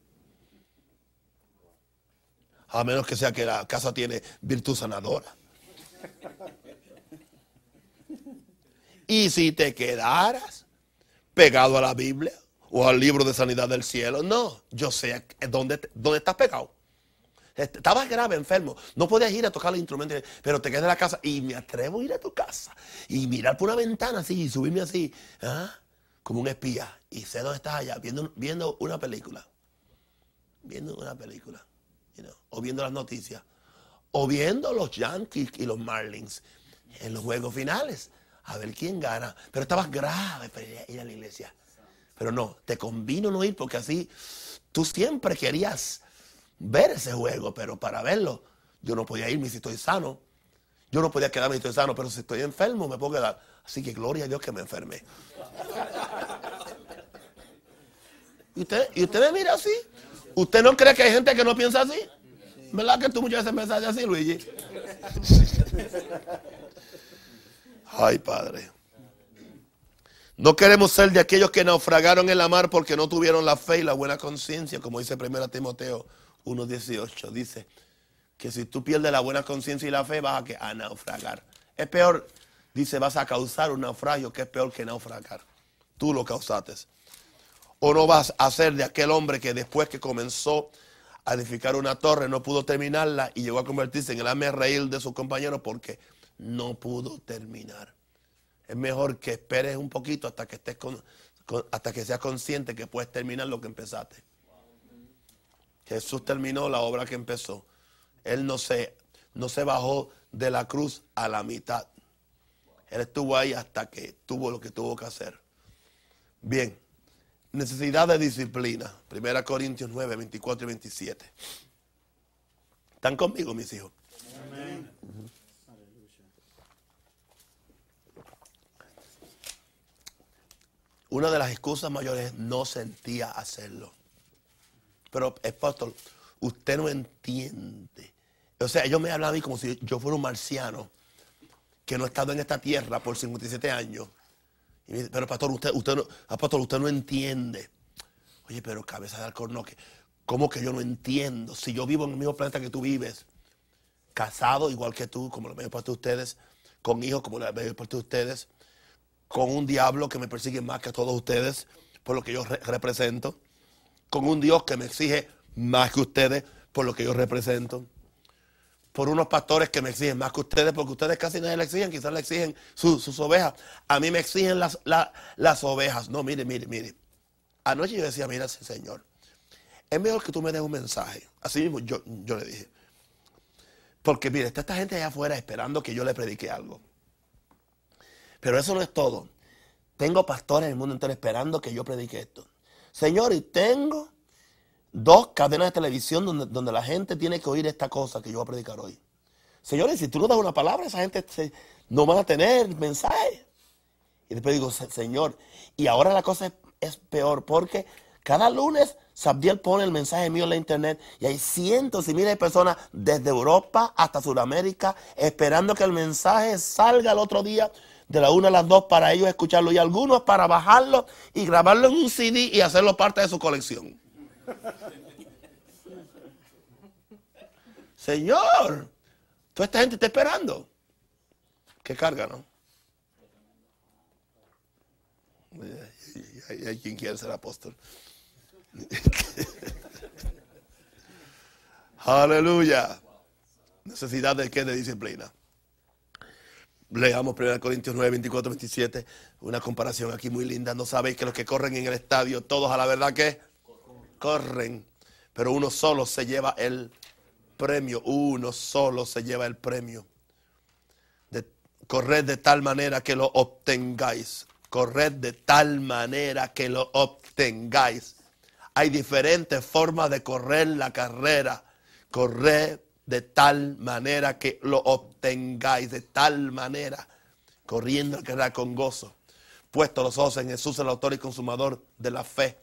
A menos que sea que la casa tiene virtud sanadora. Y si te quedaras pegado a la Biblia o al libro de sanidad del cielo, no, yo sé dónde, dónde estás pegado. Estabas grave, enfermo. No podías ir a tocar los instrumentos, pero te quedas en la casa y me atrevo a ir a tu casa y mirar por una ventana así y subirme así, ¿ah? como un espía. Y sé dónde estás allá, viendo, viendo una película. Viendo una película. o viendo las noticias. O viendo los Yankees y los Marlins en los juegos finales. A ver quién gana. Pero estabas grave para ir a la iglesia. Pero no, te convino no ir porque así tú siempre querías ver ese juego, pero para verlo, yo no podía irme si estoy sano. Yo no podía quedarme si estoy sano, pero si estoy enfermo me puedo quedar. Así que gloria a Dios que me enfermé. ¿Y usted, ¿Y usted me mira así? ¿Usted no cree que hay gente que no piensa así? ¿Verdad que tú muchas veces pensas así, Luigi? Ay, Padre. No queremos ser de aquellos que naufragaron en la mar porque no tuvieron la fe y la buena conciencia, como dice 1 Timoteo 1.18 dice que si tú pierdes la buena conciencia y la fe vas a, naufragar. Es peor, dice, vas a causar un naufragio que es peor que naufragar. Tú lo causaste. O no vas a ser de aquel hombre que después que comenzó a edificar una torre no pudo terminarla y llegó a convertirse en el ame reír de sus compañeros porque no pudo terminar. Es mejor que esperes un poquito hasta que estés hasta que seas consciente que puedes terminar lo que empezaste. Jesús terminó la obra que empezó. Él no se, no se bajó de la cruz a la mitad. Él estuvo ahí hasta que tuvo lo que tuvo que hacer. Bien, necesidad de disciplina. 1 Corintios 9, 24 y 27. ¿Están conmigo, mis hijos? Amén. Una de las excusas mayores no sentía hacerlo. Pero, apóstol, usted no entiende. O sea, ellos me hablan a mí como si yo fuera un marciano que no ha estado en esta tierra por 57 años. pero, pastor, usted, usted, no, apóstol, usted no entiende. Oye, pero cabeza de alcornoque, ¿cómo que yo no entiendo? Si yo vivo en el mismo planeta que tú vives, casado igual que tú, como lo he puesto ustedes, con hijos como lo he puesto ustedes, con un diablo que me persigue más que a todos ustedes, por lo que yo represento con un Dios que me exige más que ustedes por lo que yo represento. Por unos pastores que me exigen más que ustedes, porque ustedes casi nadie le exigen, quizás le exigen sus ovejas. A mí me exigen las, las ovejas. No, mire, mire, mire. Anoche yo decía, mira, Señor, es mejor que tú me des un mensaje. Así mismo yo, yo le dije. Porque mire, está esta gente allá afuera esperando que yo le predique algo. Pero eso no es todo. Tengo pastores en el mundo entero esperando que yo predique esto. Señor, y tengo dos cadenas de televisión donde, donde, la gente tiene que oír esta cosa que yo voy a predicar hoy. Señores, si tú no das una palabra, esa gente no van a tener mensaje. Y después digo, Señor, y ahora la cosa es, peor porque cada lunes Sabdiel pone el mensaje mío en la internet y hay cientos y miles de personas desde Europa hasta Sudamérica esperando que el mensaje salga el otro día de la una a las dos para ellos escucharlo y algunos para bajarlo y grabarlo en un CD y hacerlo parte de su colección. Señor, toda esta gente está esperando. Qué carga, ¿no? Hay, quien quiere ser apóstol. Aleluya. Necesidad de qué? De disciplina. Leamos 1 Corintios 9, 24, 27. Una comparación aquí muy linda. No sabéis que los que corren en el estadio, todos a la verdad que corren. Pero uno solo se lleva el premio. Uno solo se lleva el premio. De, corred de tal manera que lo obtengáis. Corred de tal manera que lo obtengáis. Hay diferentes formas de correr la carrera. Corred de tal manera que lo obtengáis, de tal manera, corriendo la carrera con gozo. Puesto los ojos en Jesús, el autor y consumador de la fe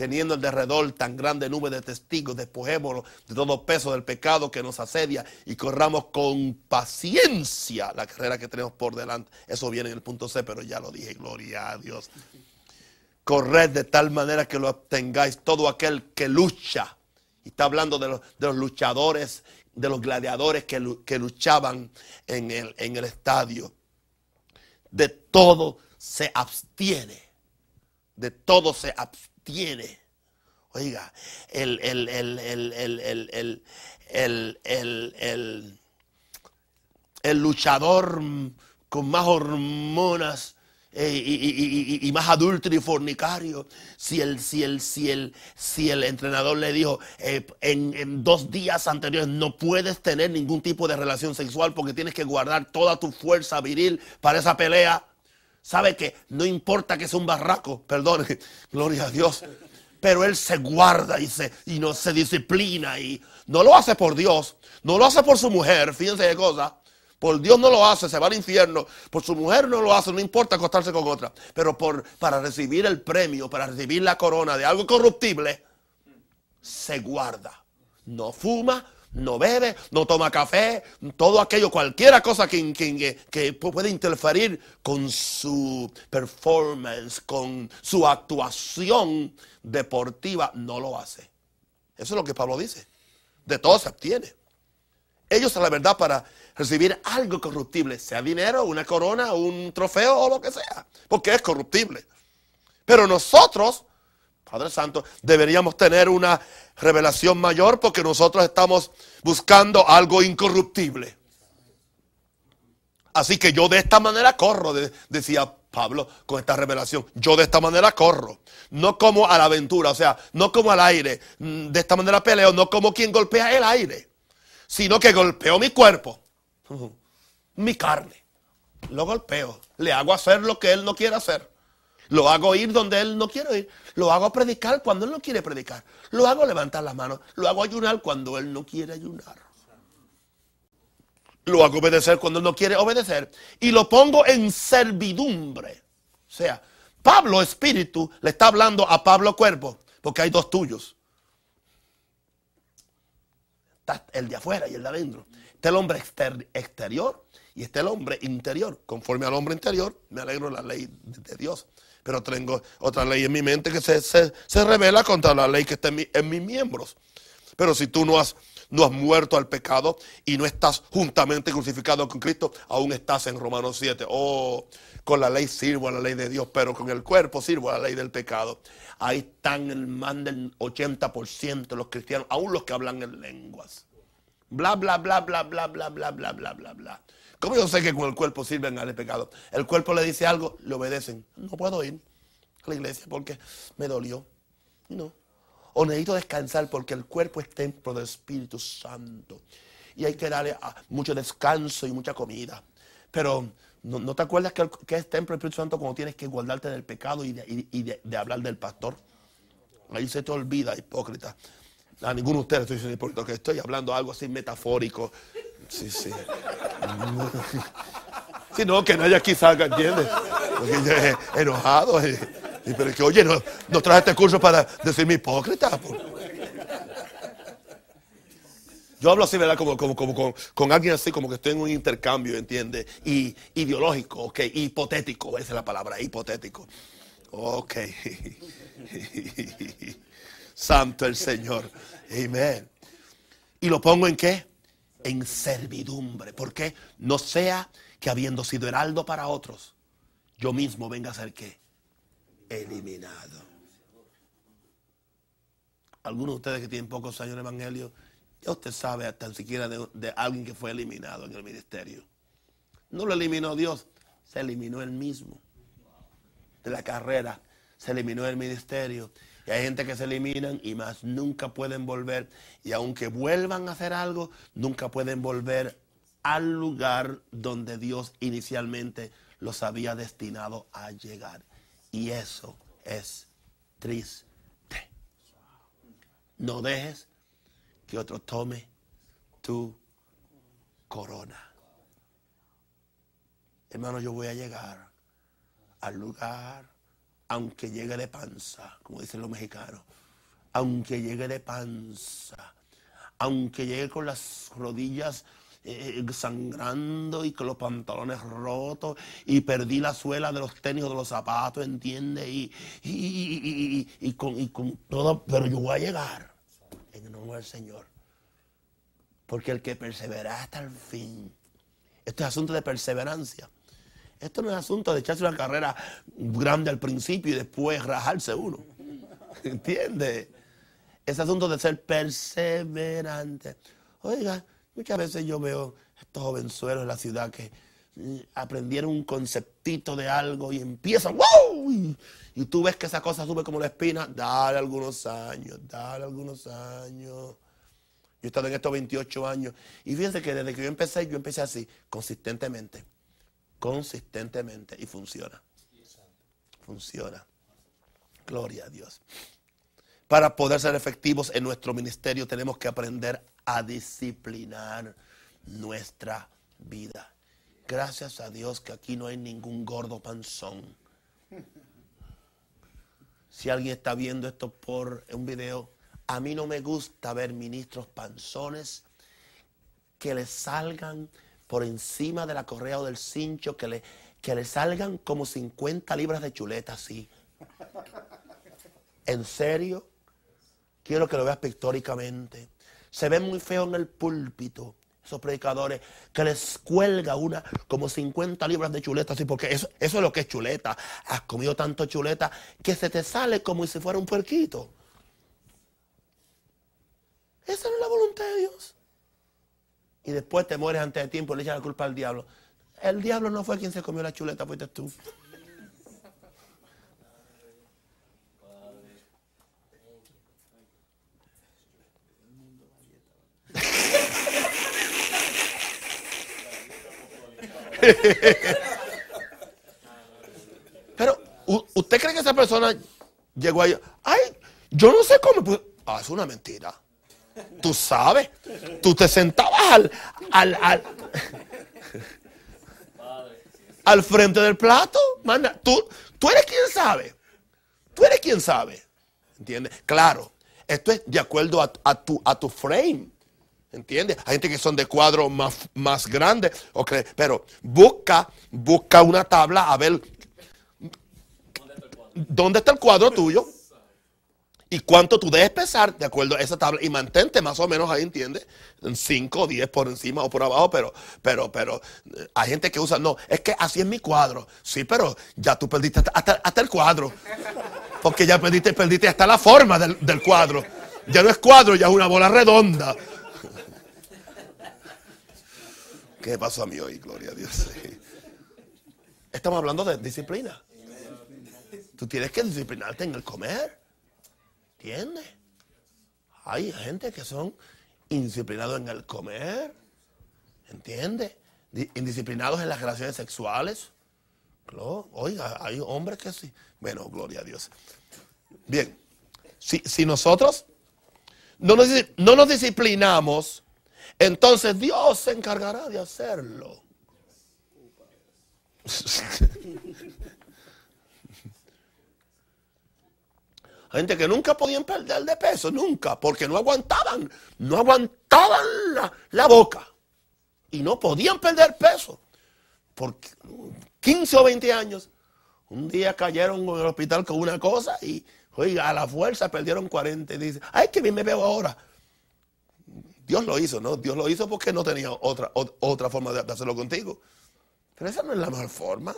teniendo el derredor tan grande nube de testigos, despojémonos de todo peso del pecado que nos asedia y corramos con paciencia la carrera que tenemos por delante. Eso viene en el punto C, pero ya lo dije, gloria a Dios. Corred de tal manera que lo obtengáis todo aquel que lucha. Y está hablando de los luchadores, de los gladiadores que, que luchaban en el, en el estadio. De todo se abstiene. De todo se abstiene tiene. Oiga, el, el, el, el, luchador con más hormonas eh, y, más adúltero y fornicario, si el, si el, si el, si el entrenador le dijo eh, en, dos días anteriores no puedes tener ningún tipo de relación sexual porque tienes que guardar toda tu fuerza viril para esa pelea, sabe que no importa que sea un barraco, perdón, gloria a Dios, pero él se guarda y, se, y no se disciplina y no lo hace por Dios, no lo hace por su mujer, fíjense de cosa. Por Dios no lo hace, se va al infierno. Por su mujer no lo hace, no importa acostarse con otra. Pero por, para recibir el premio, para recibir la corona de algo corruptible, se guarda. No fuma, no bebe, no toma café, todo aquello, cualquier cosa que, que, puede interferir con su performance, con su actuación deportiva, no lo hace. Eso es lo que Pablo dice. De todo se obtiene. Ellos, a la verdad, para recibir algo corruptible, sea dinero, una corona, un trofeo o lo que sea, porque es corruptible. Pero nosotros Padre Santo, deberíamos tener una revelación mayor porque nosotros estamos buscando algo incorruptible. Así que yo de esta manera corro, decía Pablo con esta revelación. Yo de esta manera corro. No como a la aventura, o sea, no como al aire. Mm, de esta manera peleo, no como quien golpea el aire, sino que golpeo mi cuerpo, mi carne. Lo golpeo. Le hago hacer lo que él no quiere hacer. Lo hago ir donde Él no quiere ir. Lo hago predicar cuando Él no quiere predicar. Lo hago levantar las manos. Lo hago ayunar cuando Él no quiere ayunar. Lo hago obedecer cuando Él no quiere obedecer. Y lo pongo en servidumbre. O sea, Pablo espíritu le está hablando a Pablo cuerpo. Porque hay dos tuyos. El de afuera y el de adentro. Está el hombre exterior y está el hombre interior. Conforme al hombre interior, me alegro de la ley de Dios pero tengo otra ley en mi mente que se, se, revela contra la ley que está en, mis miembros. Pero si tú no has, no has muerto al pecado y no estás juntamente crucificado con Cristo, aún estás en Romanos 7. Oh, con la ley sirvo a la ley de Dios, pero con el cuerpo sirvo a la ley del pecado. Ahí están el más del 80% de los cristianos, aún los que hablan en lenguas. Bla, bla, bla, bla, bla, bla, bla, bla, bla, bla, bla. ¿Cómo yo sé que con el cuerpo sirven al pecado? El cuerpo le dice algo, le obedecen. No puedo ir a la iglesia porque me dolió. No. O necesito descansar porque el cuerpo es templo del Espíritu Santo. Y hay que darle ah, mucho descanso y mucha comida. Pero ¿no, te acuerdas que, es templo del Espíritu Santo cuando tienes que guardarte del pecado y de, hablar del pastor? Ahí se te olvida, hipócrita. A ninguno de ustedes estoy diciendo hipócrita, estoy hablando algo así metafórico. Sí, sí. Si no, que nadie aquí salga, ¿entiendes? Porque enojado. Y, pero es que, oye, no, no traje este curso para decirme hipócrita. Yo hablo así, ¿verdad? Como, como, como con, con, alguien así, como que estoy en un intercambio, ¿entiendes? Y ideológico, ok, hipotético, esa es la palabra, hipotético. Ok. Santo el Señor. Amén. ¿Y lo pongo en qué? en servidumbre. porque No sea que habiendo sido heraldo para otros, yo mismo venga a ser que eliminado. Algunos de ustedes que tienen pocos años en el Evangelio Ya usted sabe tan siquiera de, de alguien que fue eliminado en el ministerio. No lo eliminó Dios, se eliminó él mismo. De la carrera, se eliminó el ministerio. Hay gente que se eliminan y más nunca pueden volver. Y aunque vuelvan a hacer algo, nunca pueden volver al lugar donde Dios inicialmente los había destinado a llegar. Y eso es triste. No dejes que otro tome tu corona. Hermano, yo voy a llegar al lugar, aunque llegue de panza, como dicen los mexicanos, aunque llegue de panza, aunque llegue con las rodillas eh, sangrando y con los pantalones rotos y perdí la suela de los tenis o de los zapatos, ¿entiende? Y, y, con, y con todo, pero yo voy a llegar en el nombre del Señor. Porque el que persevera hasta el fin, esto es asunto de perseverancia. Esto no es asunto de echarse una carrera grande al principio y después rajarse uno. ¿Entiende? Es asunto de ser perseverante. Oiga, muchas veces yo veo estos jovenzuelos en la ciudad que mm, aprendieron un conceptito de algo y empiezan, ¡wow! Y, tú ves que esa cosa sube como la espina, dale algunos años, dale algunos años. Yo he estado en estos 28 años y fíjense que desde que yo empecé, yo empecé así, consistentemente consistentemente y funciona. Funciona. Gloria a Dios. Para poder ser efectivos en nuestro ministerio tenemos que aprender a disciplinar nuestra vida. Gracias a Dios que aquí no hay ningún gordo panzón. Si alguien está viendo esto por un video, a mí no me gusta ver ministros panzones que les salgan por encima de la correa o del cincho, que le, que le salgan como 50 libras de chuleta así. ¿En serio? Quiero que lo veas pictóricamente. Se ve muy feo en el púlpito esos predicadores, que les cuelga una como 50 libras de chuleta, así, porque eso, eso es lo que es chuleta. Has comido tanto chuleta que se te sale como si fuera un puerquito. Esa no es la voluntad de Dios y después te mueres antes de tiempo y le echas la culpa al diablo. El diablo no fue quien se comió la chuleta, fuiste tú. Pero, ¿usted cree que esa persona llegó ahí? Ay, yo no sé cómo. Ah, es una mentira. Tú sabes, tú te sentabas al, al, frente del plato. Manda, tú, tú eres quien sabe. Tú eres quien sabe. ¿Entiendes? Claro, esto es de acuerdo a, tu, a tu frame. ¿Entiendes? Hay gente que son de cuadros más, más grandes, pero busca, busca una tabla a ver dónde está el cuadro tuyo y cuánto tú debes pesar de acuerdo a esa tabla y mantente más o menos ahí, ¿entiendes? 5 o 10 por encima o por abajo, pero, pero, pero eh, hay gente que usa, no, es que así es mi cuadro. Sí, pero ya tú perdiste hasta, el cuadro. Porque ya perdiste, perdiste hasta la forma del, del cuadro. Ya no es cuadro, ya es una bola redonda. ¿Qué pasó a mí hoy? Gloria a Dios. Estamos hablando de disciplina. Tú tienes que disciplinarte en el comer. ¿Entiendes? Hay gente que son indisciplinados en el comer. ¿Entiendes? Indisciplinados en las relaciones sexuales. Oiga, hay hombres que sí. Bueno, gloria a Dios. Bien, si, si nosotros no nos, no nos disciplinamos, entonces Dios se encargará de hacerlo. gente que nunca podían perder de peso, nunca, porque no aguantaban, no aguantaban la, boca. Y no podían perder peso. Por 15 o 20 años, un día cayeron en el hospital con una cosa y, oiga, a la fuerza perdieron 40. Y dice, ay, que bien me veo ahora. Dios lo hizo, ¿no? Dios lo hizo porque no tenía otra, otra forma de hacerlo contigo. Pero esa no es la mejor forma.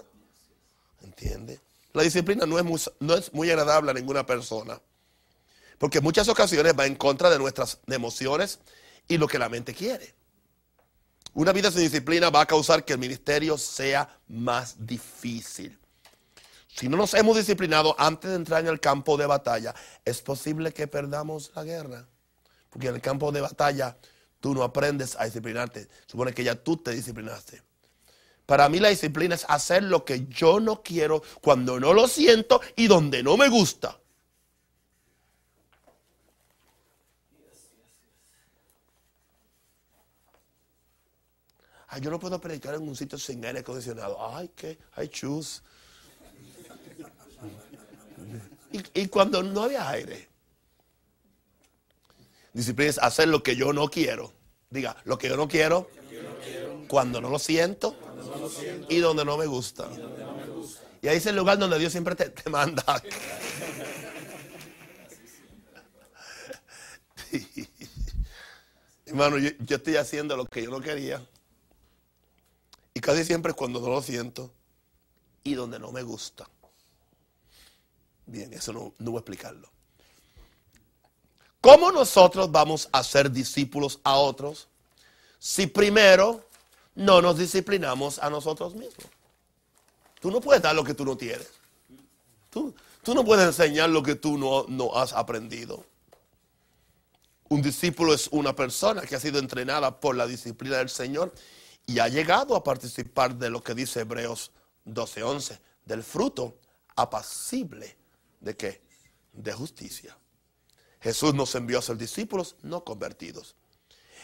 ¿Entiendes? La disciplina no es, muy, no es muy agradable a ninguna persona. Porque en muchas ocasiones va en contra de nuestras emociones y lo que la mente quiere. Una vida sin disciplina va a causar que el ministerio sea más difícil. Si no nos hemos disciplinado antes de entrar en el campo de batalla, es posible que perdamos la guerra. Porque en el campo de batalla tú no aprendes a disciplinarte. Supone que ya tú te disciplinaste. Para mí la disciplina es hacer lo que yo no quiero cuando no lo siento y donde no me gusta. Ay, yo no puedo predicar en un sitio sin aire acondicionado. Ay, qué, ay, chus. Y, y cuando no había aire. Disciplina es hacer lo que yo no quiero. Diga, lo que yo no quiero, cuando no lo siento, y donde no me gusta. Y ahí es el lugar donde Dios siempre te, manda. Hermano, yo, yo, estoy haciendo lo que yo no quería. Y casi siempre cuando no lo siento y donde no me gusta. Bien, eso no, no voy a explicarlo. ¿Cómo nosotros vamos a ser discípulos a otros si primero no nos disciplinamos a nosotros mismos? Tú no puedes dar lo que tú no tienes. Tú, tú no puedes enseñar lo que tú no, no has aprendido. Un discípulo es una persona que ha sido entrenada por la disciplina del Señor y ha llegado a participar de lo que dice Hebreos 12:11, del fruto apacible de qué? De justicia. Jesús nos envió a ser discípulos no convertidos.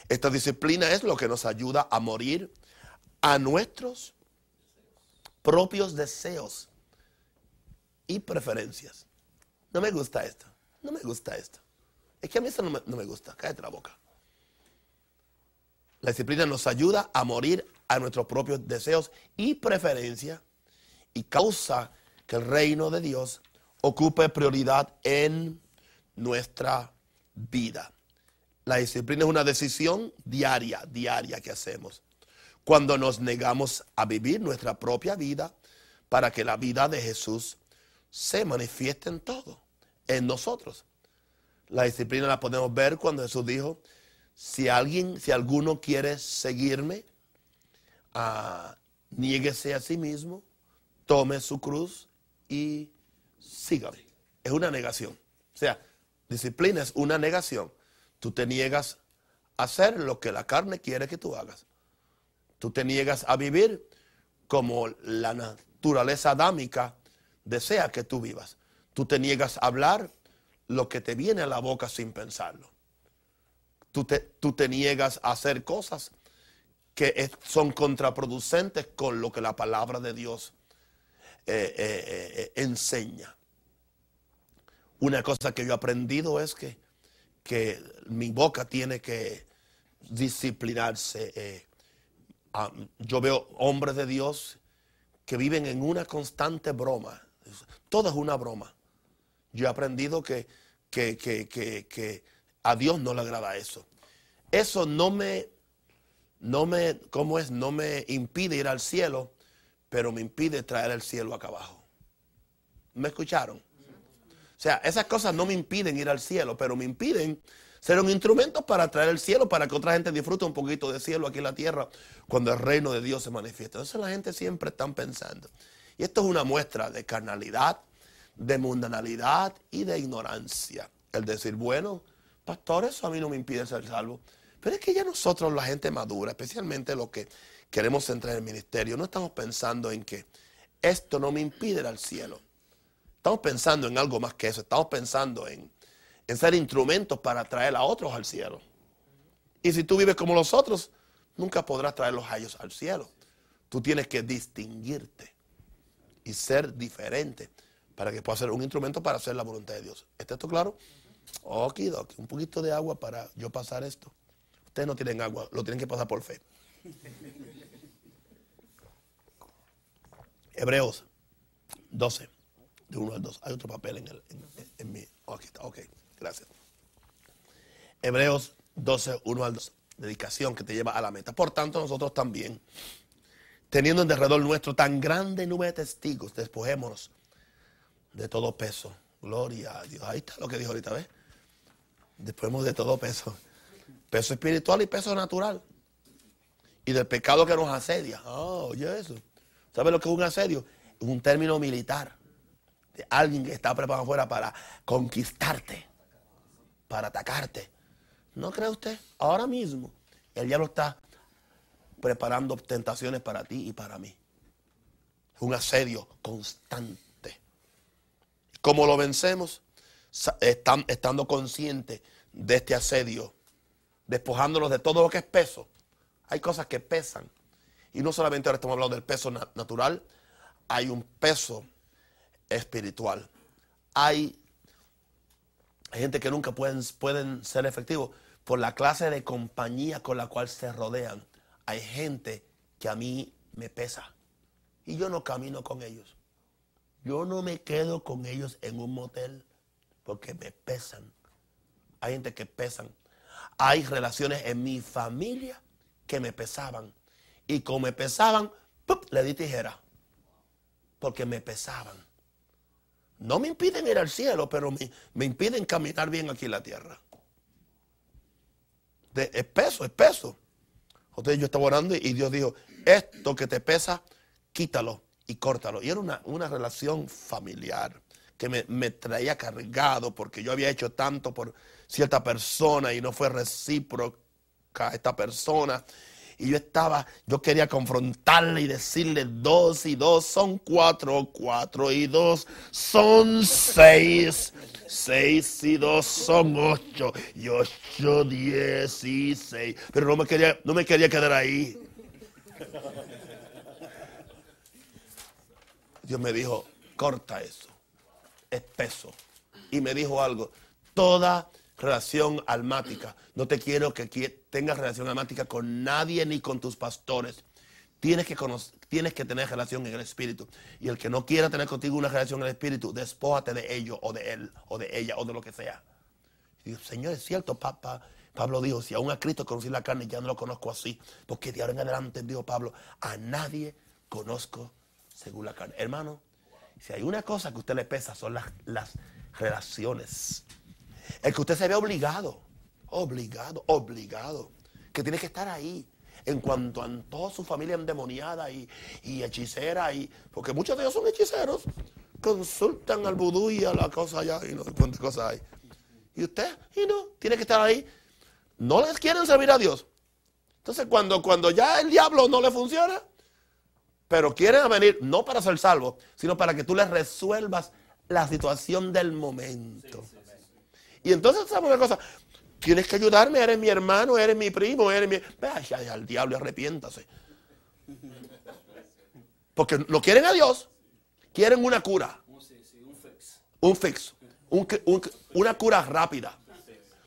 Esta disciplina es lo que nos ayuda a morir a nuestros propios deseos y preferencias. No me gusta esto, no me gusta esto. Es que a mí esto no me, no me gusta, cállate la boca. La disciplina nos ayuda a morir a nuestros propios deseos y preferencias y causa que el reino de Dios ocupe prioridad en nuestra vida. La disciplina es una decisión diaria, diaria que hacemos. Cuando nos negamos a vivir nuestra propia vida para que la vida de Jesús se manifieste en todo, en nosotros. La disciplina la podemos ver cuando Jesús dijo, si alguien, si alguno quiere seguirme, uh, niéguese a sí mismo, tome su cruz y sígame. Es una negación. O sea, disciplina es una negación. Tú te niegas a hacer lo que la carne quiere que tú hagas. Tú te niegas a vivir como la naturaleza adámica desea que tú vivas. Tú te niegas a hablar lo que te viene a la boca sin pensarlo tú te, niegas a hacer cosas que son contraproducentes con lo que la palabra de Dios eh, eh, eh, enseña. Una cosa que yo he aprendido es que, que mi boca tiene que disciplinarse. yo veo hombres de Dios que viven en una constante broma. Todo es una broma. Yo he aprendido que, que, que, que a Dios no le agrada eso. Eso no me, no me, ¿cómo es? No me impide ir al cielo, pero me impide traer el cielo acá abajo. ¿Me escucharon? O sea, esas cosas no me impiden ir al cielo, pero me impiden ser un instrumento para traer el cielo, para que otra gente disfrute un poquito de cielo aquí en la tierra cuando el reino de Dios se manifiesta. Entonces la gente siempre está pensando. Y esto es una muestra de carnalidad, de mundanalidad y de ignorancia. El decir, bueno, Pastor, eso a mí no me impide ser salvo. Pero es que ya nosotros, la gente madura, especialmente los que queremos entrar en el ministerio, no estamos pensando en que esto no me impide ir al cielo. Estamos pensando en algo más que eso. Estamos pensando en, ser instrumentos para traer a otros al cielo. Y si tú vives como los otros, nunca podrás traerlos a ellos al cielo. Tú tienes que distinguirte y ser diferente para que puedas ser un instrumento para hacer la voluntad de Dios. ¿Está esto claro? Ok, un poquito de agua para yo pasar esto. Ustedes no tienen agua, lo tienen que pasar por fe. Hebreos 12, de 1 al 2. Hay otro papel en, el, en, mi. Oh, aquí está, ok, gracias. Hebreos 12, 1 al 2. Dedicación que te lleva a la meta. Por tanto, nosotros también, teniendo en derredor nuestro tan grande nube de testigos, despojémonos de todo peso. Gloria a Dios. Ahí está lo que dijo ahorita, ¿ves? Después de todo peso. Peso espiritual y peso natural. Y del pecado que nos asedia. Oh, oye eso. ¿Sabe lo que es un asedio? Es un término militar. Alguien que está preparado afuera para conquistarte. Para atacarte. ¿No cree usted? Ahora mismo el diablo está preparando tentaciones para ti y para mí. Un asedio constante. ¿Cómo lo vencemos? Estando conscientes de este asedio, despojándonos de todo lo que es peso. Hay cosas que pesan. Y no solamente ahora estamos hablando del peso natural, hay un peso espiritual. Hay, gente que nunca pueden, pueden ser efectivos por la clase de compañía con la cual se rodean. Hay gente que a mí me pesa y yo no camino con ellos. Yo no me quedo con ellos en un motel porque me pesan. Hay gente que pesan. Hay relaciones en mi familia que me pesaban. Y como me pesaban, le di tijera. Porque me pesaban. No me impiden ir al cielo, pero me, me impiden caminar bien aquí en la tierra. De, es peso, es peso. Entonces yo estaba orando y Dios dijo, esto que te pesa, quítalo y córtalo. Y era una, una relación familiar que me, me, traía cargado porque yo había hecho tanto por cierta persona y no fue recíproca esta persona. Y yo estaba, yo quería confrontarle y decirle dos y dos son cuatro, cuatro y dos son seis, seis y dos son ocho y ocho dieciséis. Pero no me quería, no me quería quedar ahí. Dios me dijo, corta eso, es peso. Y me dijo algo, toda relación almática. No te quiero que tengas relación almática con nadie ni con tus pastores. Tienes que, tienes que tener relación en el espíritu. Y el que no quiera tener contigo una relación en el espíritu, despójate de ello o de él o de ella o de lo que sea. Y digo, Señor, es cierto, papá. Pablo dijo, si aún a Cristo conocí la carne, ya no lo conozco así. Porque de ahora en adelante, dijo Pablo, a nadie conozco según la carne. Hermano, si hay una cosa que a usted le pesa son las, las relaciones. El que usted se ve obligado, obligado, obligado, que tiene que estar ahí. En cuanto a toda su familia endemoniada y, hechicera, y, porque muchos de ellos son hechiceros, consultan al vudú y a la cosa allá y no cuántas cosas hay. Y usted, y no, tiene que estar ahí. No les quieren servir a Dios. Entonces, cuando, cuando ya el diablo no le funciona, pero quieren venir no para ser salvo, sino para que tú les resuelvas la situación del momento. Y entonces, ¿sabes una cosa? Tienes que ayudarme, eres mi hermano, eres mi primo, eres mi... Vaya al diablo, arrepiéntase. Porque no quieren a Dios, quieren una cura. Un fix. una cura rápida.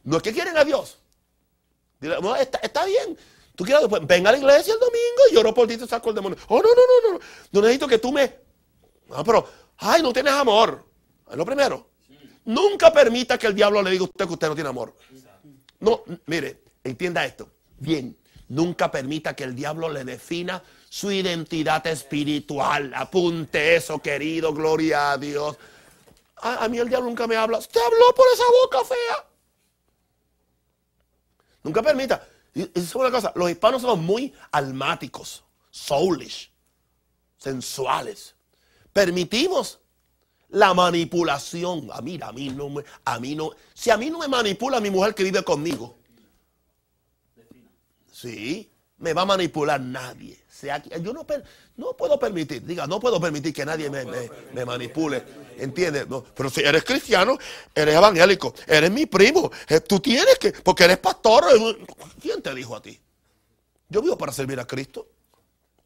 No es que quieren a Dios. está bien, Tú quieres, pues, ven a la iglesia el domingo y lloro por ti te saco el demonio. Oh, no, no, no, no. No necesito que tú me. Ah, pero, ay, no tienes amor. Es lo primero. Nunca permita que el diablo le diga a usted que usted no tiene amor. No, mire, entienda esto. Bien, nunca permita que el diablo le defina su identidad espiritual. Apunte eso, querido, gloria a Dios. A, mí el diablo nunca me habla. Usted habló por esa boca fea. Nunca permita. Es una cosa, los hispanos somos muy almáticos, soulish, sensuales. Permitimos la manipulación. A ah, mí, a mí no me, a mí no, si a mí no me manipula mi mujer que vive conmigo. Sí, me va a manipular nadie. Sea, yo no, no puedo permitir, diga, no puedo permitir que nadie me, manipule. ¿Entiendes? pero si eres cristiano, eres evangélico, eres mi primo. Eh, tú tienes que, porque eres pastor. Eh, ¿Quién te dijo a ti? Yo vivo para servir a Cristo.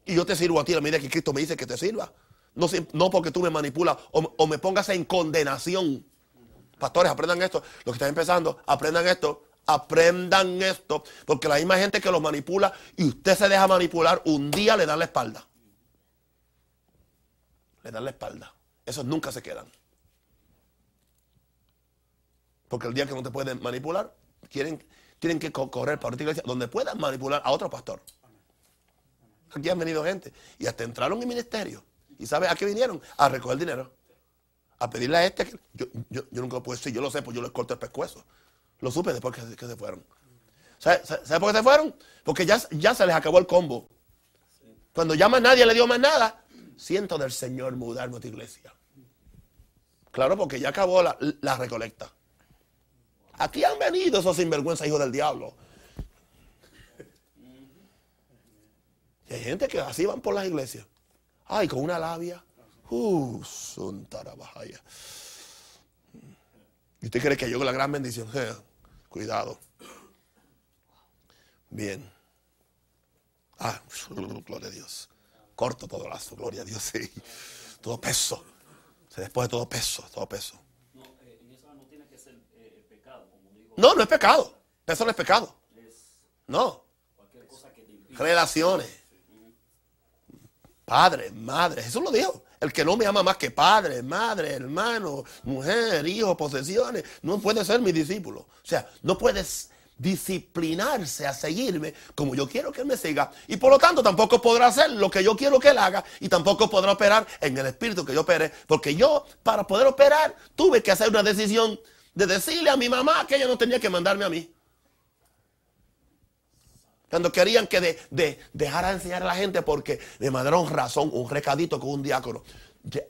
Y yo te sirvo a ti a la medida que Cristo me dice que te sirva. No, no porque tú me manipulas o, me pongas en condenación. Pastores, aprendan esto. Los que están empezando, aprendan esto aprendan esto, porque la misma gente que los manipula y usted se deja manipular, un día le dan la espalda. Le dan la espalda. Esos nunca se quedan. Porque el día que no te pueden manipular, quieren, tienen que correr para otra iglesia donde puedan manipular a otro pastor. Aquí han venido gente y hasta entraron en ministerio. ¿Y sabe a qué vinieron? A recoger dinero. A pedirle a este que yo, nunca lo puedo decir, yo lo sé, pues yo les corto el pescuezo. Lo supe después que, se fueron. ¿Sabe, sabe por qué se fueron? Porque ya, ya se les acabó el combo. Cuando ya más nadie le dio más nada, siento del Señor mudar nuestra iglesia. Claro, porque ya acabó la, la recolecta. Aquí han venido esos sinvergüenza hijos del diablo. Y hay gente que así van por las iglesias. Ay, con una labia. Uh, tarabajaya. ¿Y usted cree que yo con la gran bendición? Eh, cuidado. Bien. Ah, gloria a Dios. Corto todo lazo, gloria a Dios, sí. Todo peso. Se después de todo peso, todo peso. No, eh, en eso no tiene que ser eh, pecado, como digo. No, no es pecado. Eso no es pecado. No. Relaciones. Padre, madre. Jesús lo dijo. El que no me ama más que padre, madre, hermano, mujer, hijo, posesiones, no puede ser mi discípulo. O sea, no puedes disciplinarse a seguirme como yo quiero que él me siga y por lo tanto tampoco podrá hacer lo que yo quiero que él haga y tampoco podrá operar en el espíritu que yo opere porque yo para poder operar tuve que hacer una decisión de decirle a mi mamá que ella no tenía que mandarme a mí cuando querían que de, dejara de enseñar a la gente porque me mandaron razón, un recadito con un diácono.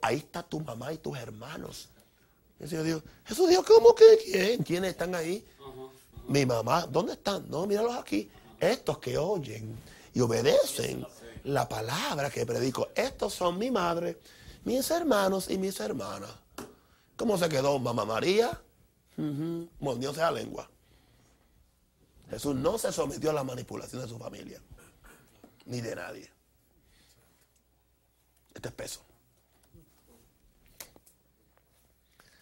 Ahí está tu mamá y tus hermanos. Y el Señor dijo, Jesús dijo, ¿cómo que quién? ¿Quiénes están ahí? Mi mamá, ¿dónde están? No, míralos aquí. Estos que oyen y obedecen la palabra que predico. Estos son mi madre, mis hermanos y mis hermanas. ¿Cómo se quedó mamá María? Uh -huh. la lengua. Jesús no se sometió a la manipulación de su familia, ni de nadie. Este es peso.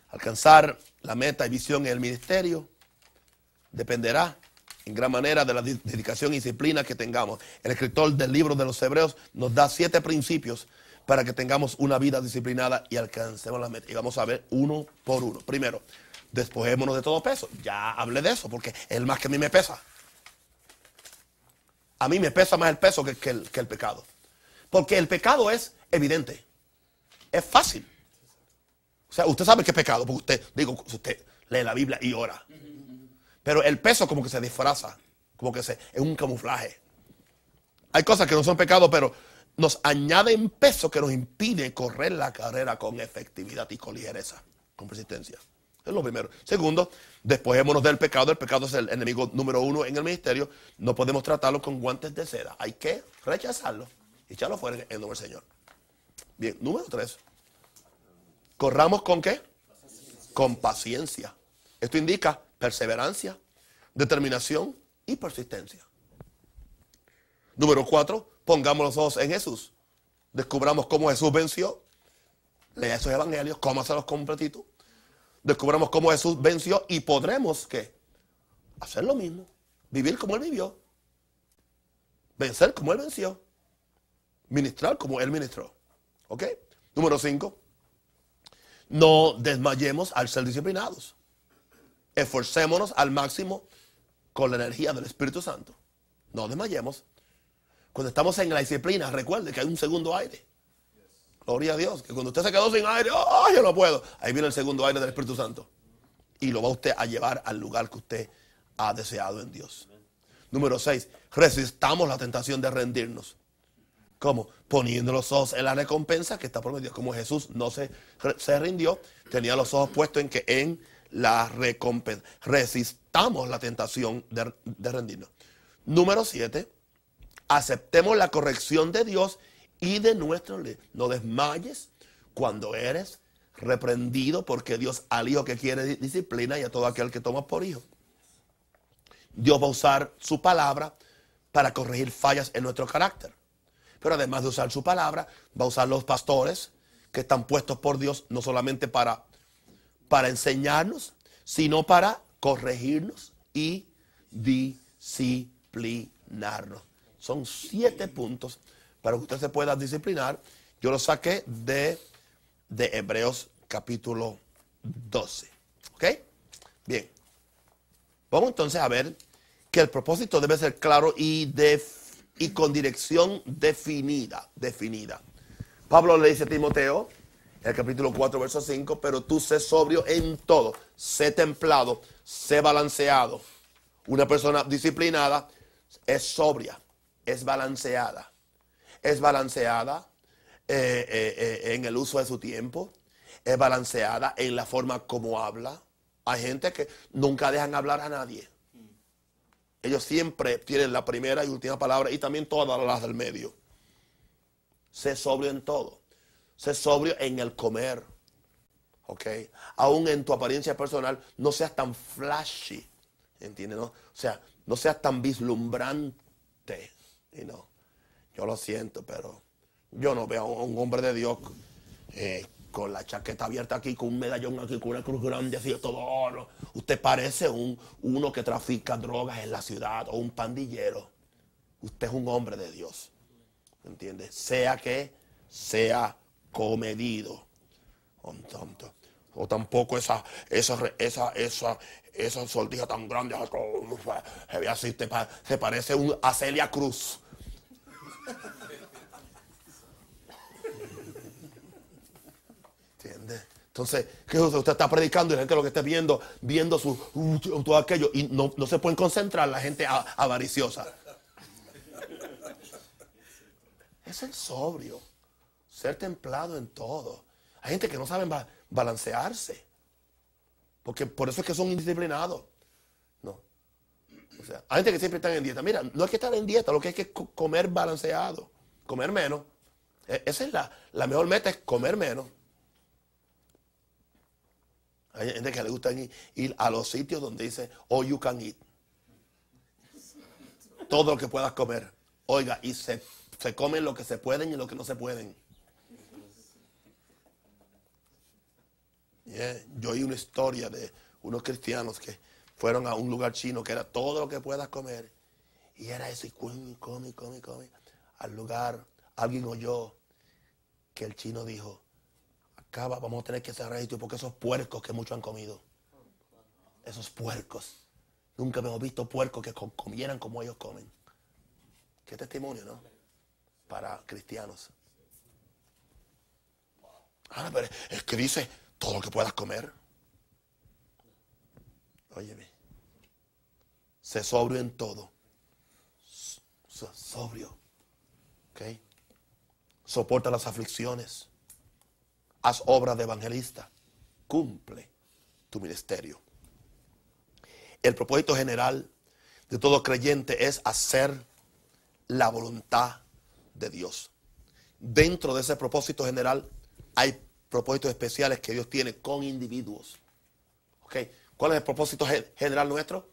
Alcanzar la meta y visión en el ministerio dependerá en gran manera de la dedicación y disciplina que tengamos. El escritor del libro de los Hebreos nos da siete principios para que tengamos una vida disciplinada y alcancemos la meta. Y vamos a ver uno por uno. Primero, despojémonos de todo peso. Ya hablé de eso, porque el más que a mí me pesa. A mí me pesa más el peso que, el, que el pecado. Porque el pecado es evidente. Es fácil. O sea, usted sabe que es pecado, porque usted, digo, usted lee la Biblia y ora. Pero el peso como que se disfraza, como que se, es un camuflaje. Hay cosas que no son pecado, pero nos añaden peso que nos impide correr la carrera con efectividad y con ligereza, con persistencia. Es lo primero. Segundo, despojémonos del pecado. El pecado es el enemigo número uno en el ministerio. No podemos tratarlo con guantes de seda. Hay que rechazarlo y echarlo fuera en el nombre del Señor. Bien, número tres. Corramos con qué? Con paciencia. Esto indica perseverancia, determinación y persistencia. Número cuatro, pongamos los ojos en Jesús. Descubramos cómo Jesús venció. Lea esos evangelios, cómaselos completitos descubramos cómo Jesús venció y podremos ¿qué? hacer lo mismo, vivir como Él vivió, vencer como Él venció, ministrar como Él ministró. ¿Ok? Número 5. No desmayemos al ser disciplinados. Esforcémonos al máximo con la energía del Espíritu Santo. No desmayemos. Cuando estamos en la disciplina, recuerde que hay un segundo aire. Gloria a Dios. Que cuando usted se quedó sin aire, ¡oh, yo no puedo! Ahí viene el segundo aire del Espíritu Santo. Y lo va usted a llevar al lugar que usted ha deseado en Dios. Número 6. Resistamos la tentación de rendirnos. ¿Cómo? Poniendo los ojos en la recompensa que está prometido. Como Jesús no se, se rindió, tenía los ojos puestos en que en la recompensa. Resistamos la tentación de, de rendirnos. Número 7. Aceptemos la corrección de Dios y de nuestro No desmayes cuando eres reprendido porque Dios al hijo que quiere disciplina y a todo aquel que toma por hijo. Dios va a usar su palabra para corregir fallas en nuestro carácter. Pero además de usar su palabra, va a usar los pastores que están puestos por Dios no solamente para, para enseñarnos, sino para corregirnos y disciplinarnos. Son siete puntos para que usted se pueda disciplinar. Yo lo saqué de, de Hebreos capítulo 12. ¿Ok? Bien. Vamos entonces a ver que el propósito debe ser claro y, y con dirección definida, definida. Pablo le dice a Timoteo, el capítulo 4, verso 5, pero tú sé sobrio en todo, sé templado, sé balanceado. Una persona disciplinada es sobria, es balanceada. Es balanceada eh, eh, eh, en el uso de su tiempo, es balanceada en la forma como habla. Hay gente que nunca dejan hablar a nadie. Ellos siempre tienen la primera y última palabra y también todas las del medio. Sé sobrio en todo. Sé sobrio en el comer. ¿Ok? Aún en tu apariencia personal, no seas tan flashy. ¿Entiendes? O sea, no seas tan vislumbrante. Y no. Yo lo siento, pero yo no veo a un hombre de Dios eh, con la chaqueta abierta aquí, con un medallón aquí, con una cruz grande, así, todo oro. Usted parece un, uno que trafica drogas en la ciudad o un pandillero. Usted es un hombre de Dios. ¿Entiende? Sea que sea comedido. O tampoco esa, esa, esa, esa, esa sortija tan grande, se, se parece a Celia Cruz. Entonces, ¿qué Usted está predicando y la gente lo que está viendo, viendo su, todo aquello y no, se pueden concentrar la gente avariciosa. Es el sobrio, ser templado en todo. Hay gente que no sabe balancearse. Porque por eso es que son indisciplinados. Hay gente que siempre está en dieta. Mira, no hay que estar en dieta, lo que hay que comer balanceado, comer menos. E, esa es la, la mejor meta, es comer menos. Hay gente que le gusta ir, a los sitios donde dice, oh, you can eat. Todo lo que puedas comer. Oiga, y se, se comen lo que se pueden y lo que no se pueden. Yo oí una historia de unos cristianos que fueron a un lugar chino que era todo lo que puedas comer. Y era eso, y come, come, come, come. Al lugar, alguien oyó que el chino dijo, vamos a tener que cerrar esto porque esos puercos que muchos han comido. Esos puercos. Nunca hemos visto puercos que comieran como ellos comen. Qué testimonio, ¿no? Para cristianos. Ahora, pero es que dice todo lo que puedas comer. Óyeme. Sé sobrio en todo. Sobrio. ¿Ok? Soporta las aflicciones haz obra de evangelista, cumple tu ministerio. El propósito general de todo creyente es hacer la voluntad de Dios. Dentro de ese propósito general hay propósitos especiales que Dios tiene con individuos. ¿Cuál es el propósito general nuestro?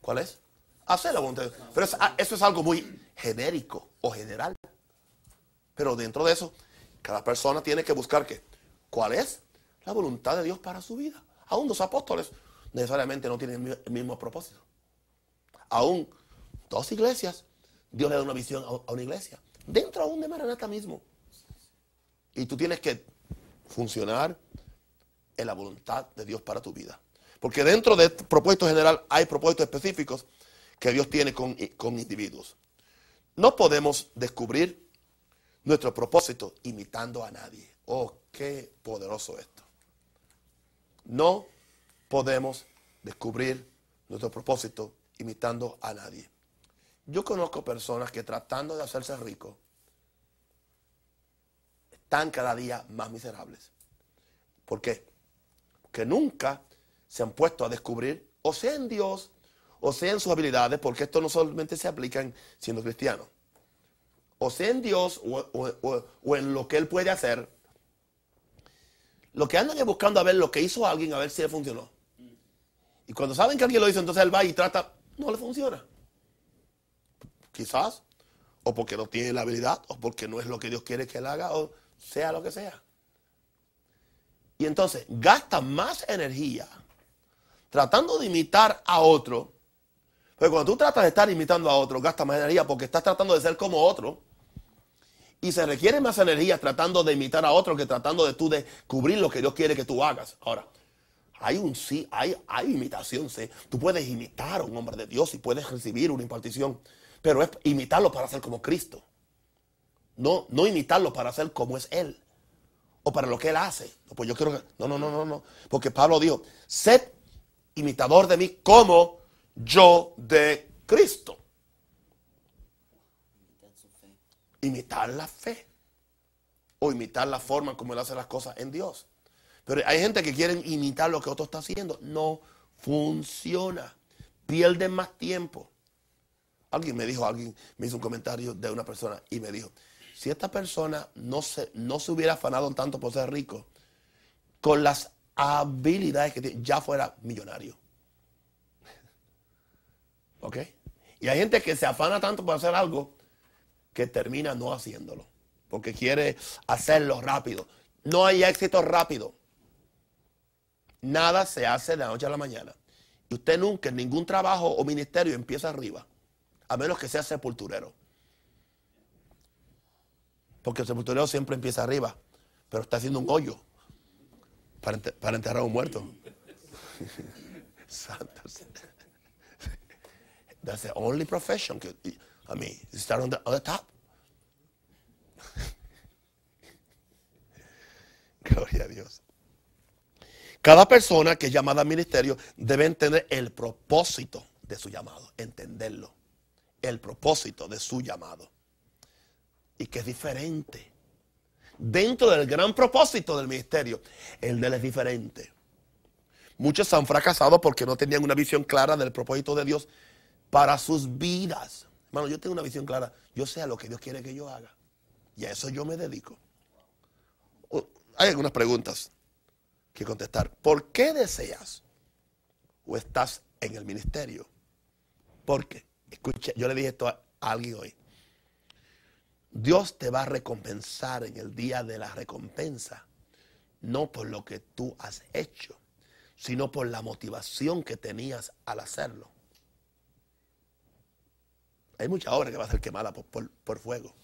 ¿Cuál es? Hacer la voluntad de Dios. Pero eso es algo muy genérico o general. Pero dentro de eso, cada persona tiene que buscar que ¿Cuál es? La voluntad de Dios para su vida. Aún los apóstoles necesariamente no tienen el mismo propósito. Aún dos iglesias, Dios le da una visión a una iglesia. Dentro aún de Maranata mismo. Y tú tienes que funcionar en la voluntad de Dios para tu vida. Porque dentro de este propósito general hay propósitos específicos que Dios tiene con, con individuos. No podemos descubrir nuestro propósito imitando a nadie. Oh, qué poderoso esto. No podemos descubrir nuestro propósito imitando a nadie. Yo conozco personas que tratando de hacerse ricos están cada día más miserables. ¿Por qué? Porque nunca se han puesto a descubrir, o sea en Dios, o sea en sus habilidades, porque esto no solamente se aplica en siendo cristiano, o sea en Dios o, o en lo que Él puede hacer, lo que andan es buscando a ver lo que hizo alguien, a ver si le funcionó. Y cuando saben que alguien lo hizo, entonces él va y trata, no le funciona. Quizás, o porque no tiene la habilidad, o porque no es lo que Dios quiere que él haga, o sea lo que sea. Y entonces gasta más energía tratando de imitar a otro. Pero cuando tú tratas de estar imitando a otro, gasta más energía porque estás tratando de ser como otro. Y se requiere más energía tratando de imitar a otro que tratando de tú de cubrir lo que Dios quiere que tú hagas. Ahora, hay un sí, hay, hay imitación, sí. Tú puedes imitar a un hombre de Dios y puedes recibir una impartición, pero es imitarlo para ser como Cristo. No, no imitarlo para ser como es Él. O para lo que Él hace. Pues yo quiero que. No, no, no, no, no. Porque Pablo dijo: sed imitador de mí como yo de Cristo. Imitar la fe. O imitar la forma como él hace las cosas en Dios. Pero hay gente que quiere imitar lo que otro está haciendo. No funciona. Pierden más tiempo. Alguien me dijo, alguien me hizo un comentario de una persona y me dijo, si esta persona no se, no se hubiera afanado tanto por ser rico, con las habilidades que tiene, ya fuera millonario. ¿Ok? Y hay gente que se afana tanto por hacer algo que termina no haciéndolo. Porque quiere hacerlo rápido. No hay éxito rápido. Nada se hace de la noche a la mañana. Y usted nunca en ningún trabajo o ministerio empieza arriba a menos que sea sepulturero. Porque el sepulturero siempre empieza arriba, pero está haciendo un hoyo para, enterrar a un muerto. Santos. That's the only profession. I mean, you start on the, on the top. Gloria a Dios. Cada persona que es llamada al ministerio debe entender el propósito de su llamado, entenderlo el propósito de su llamado. Y que es diferente. Dentro del gran propósito del ministerio, el de él es diferente. Muchos han fracasado porque no tenían una visión clara del propósito de Dios para sus vidas. Hermano, yo tengo una visión clara. Yo sé a lo que Dios quiere que yo haga. Y a eso yo me dedico. Hay algunas preguntas que contestar. ¿Por qué deseas o estás en el ministerio? ¿Por qué? Escucha, yo le dije esto a alguien hoy. Dios te va a recompensar en el día de la recompensa, no por lo que tú has hecho, sino por la motivación que tenías al hacerlo. Hay mucha obra que va a ser quemada por, por fuego.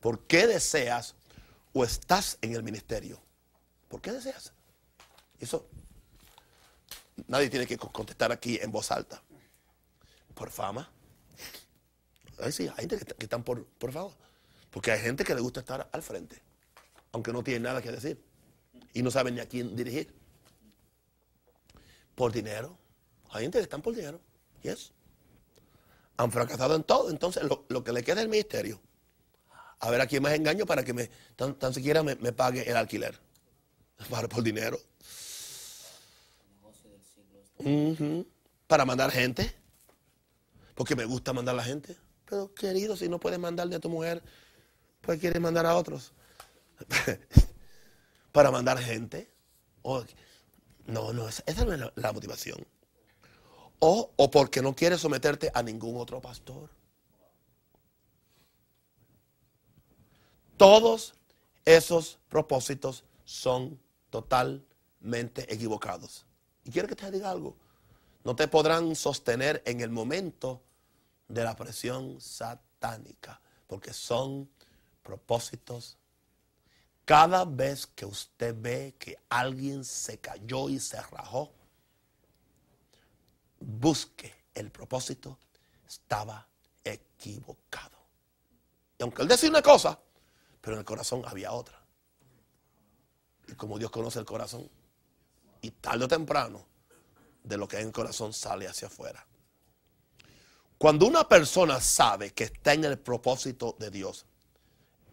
¿Por qué deseas o estás en el ministerio? ¿Por qué deseas? Eso nadie tiene que contestar aquí en voz alta por fama. Sí, hay gente que, están por, por fama. Porque hay gente que le gusta estar al frente, aunque no tiene nada que decir. Y no saben ni a quién dirigir. Por dinero. Hay gente que están por dinero. Yes. Han fracasado en todo. Entonces, lo, que le queda es el ministerio. A ver a quién más engaño para que me, tan, siquiera me, pague el alquiler. Para, por dinero. Para mandar gente porque me gusta mandar a la gente. Pero querido, si no puedes mandarle a tu mujer, pues quieres mandar a otros. Para mandar gente. no, no, esa, no es la, motivación. O, o porque no quieres someterte a ningún otro pastor. Todos esos propósitos son totalmente equivocados. Y quiero que te diga algo no te podrán sostener en el momento de la presión satánica, porque son propósitos. Cada vez que usted ve que alguien se cayó y se rajó, busque el propósito, estaba equivocado. Y aunque él decía una cosa, pero en el corazón había otra. Y como Dios conoce el corazón, y tarde o temprano, de lo que hay en el corazón sale hacia afuera. Cuando una persona sabe que está en el propósito de Dios,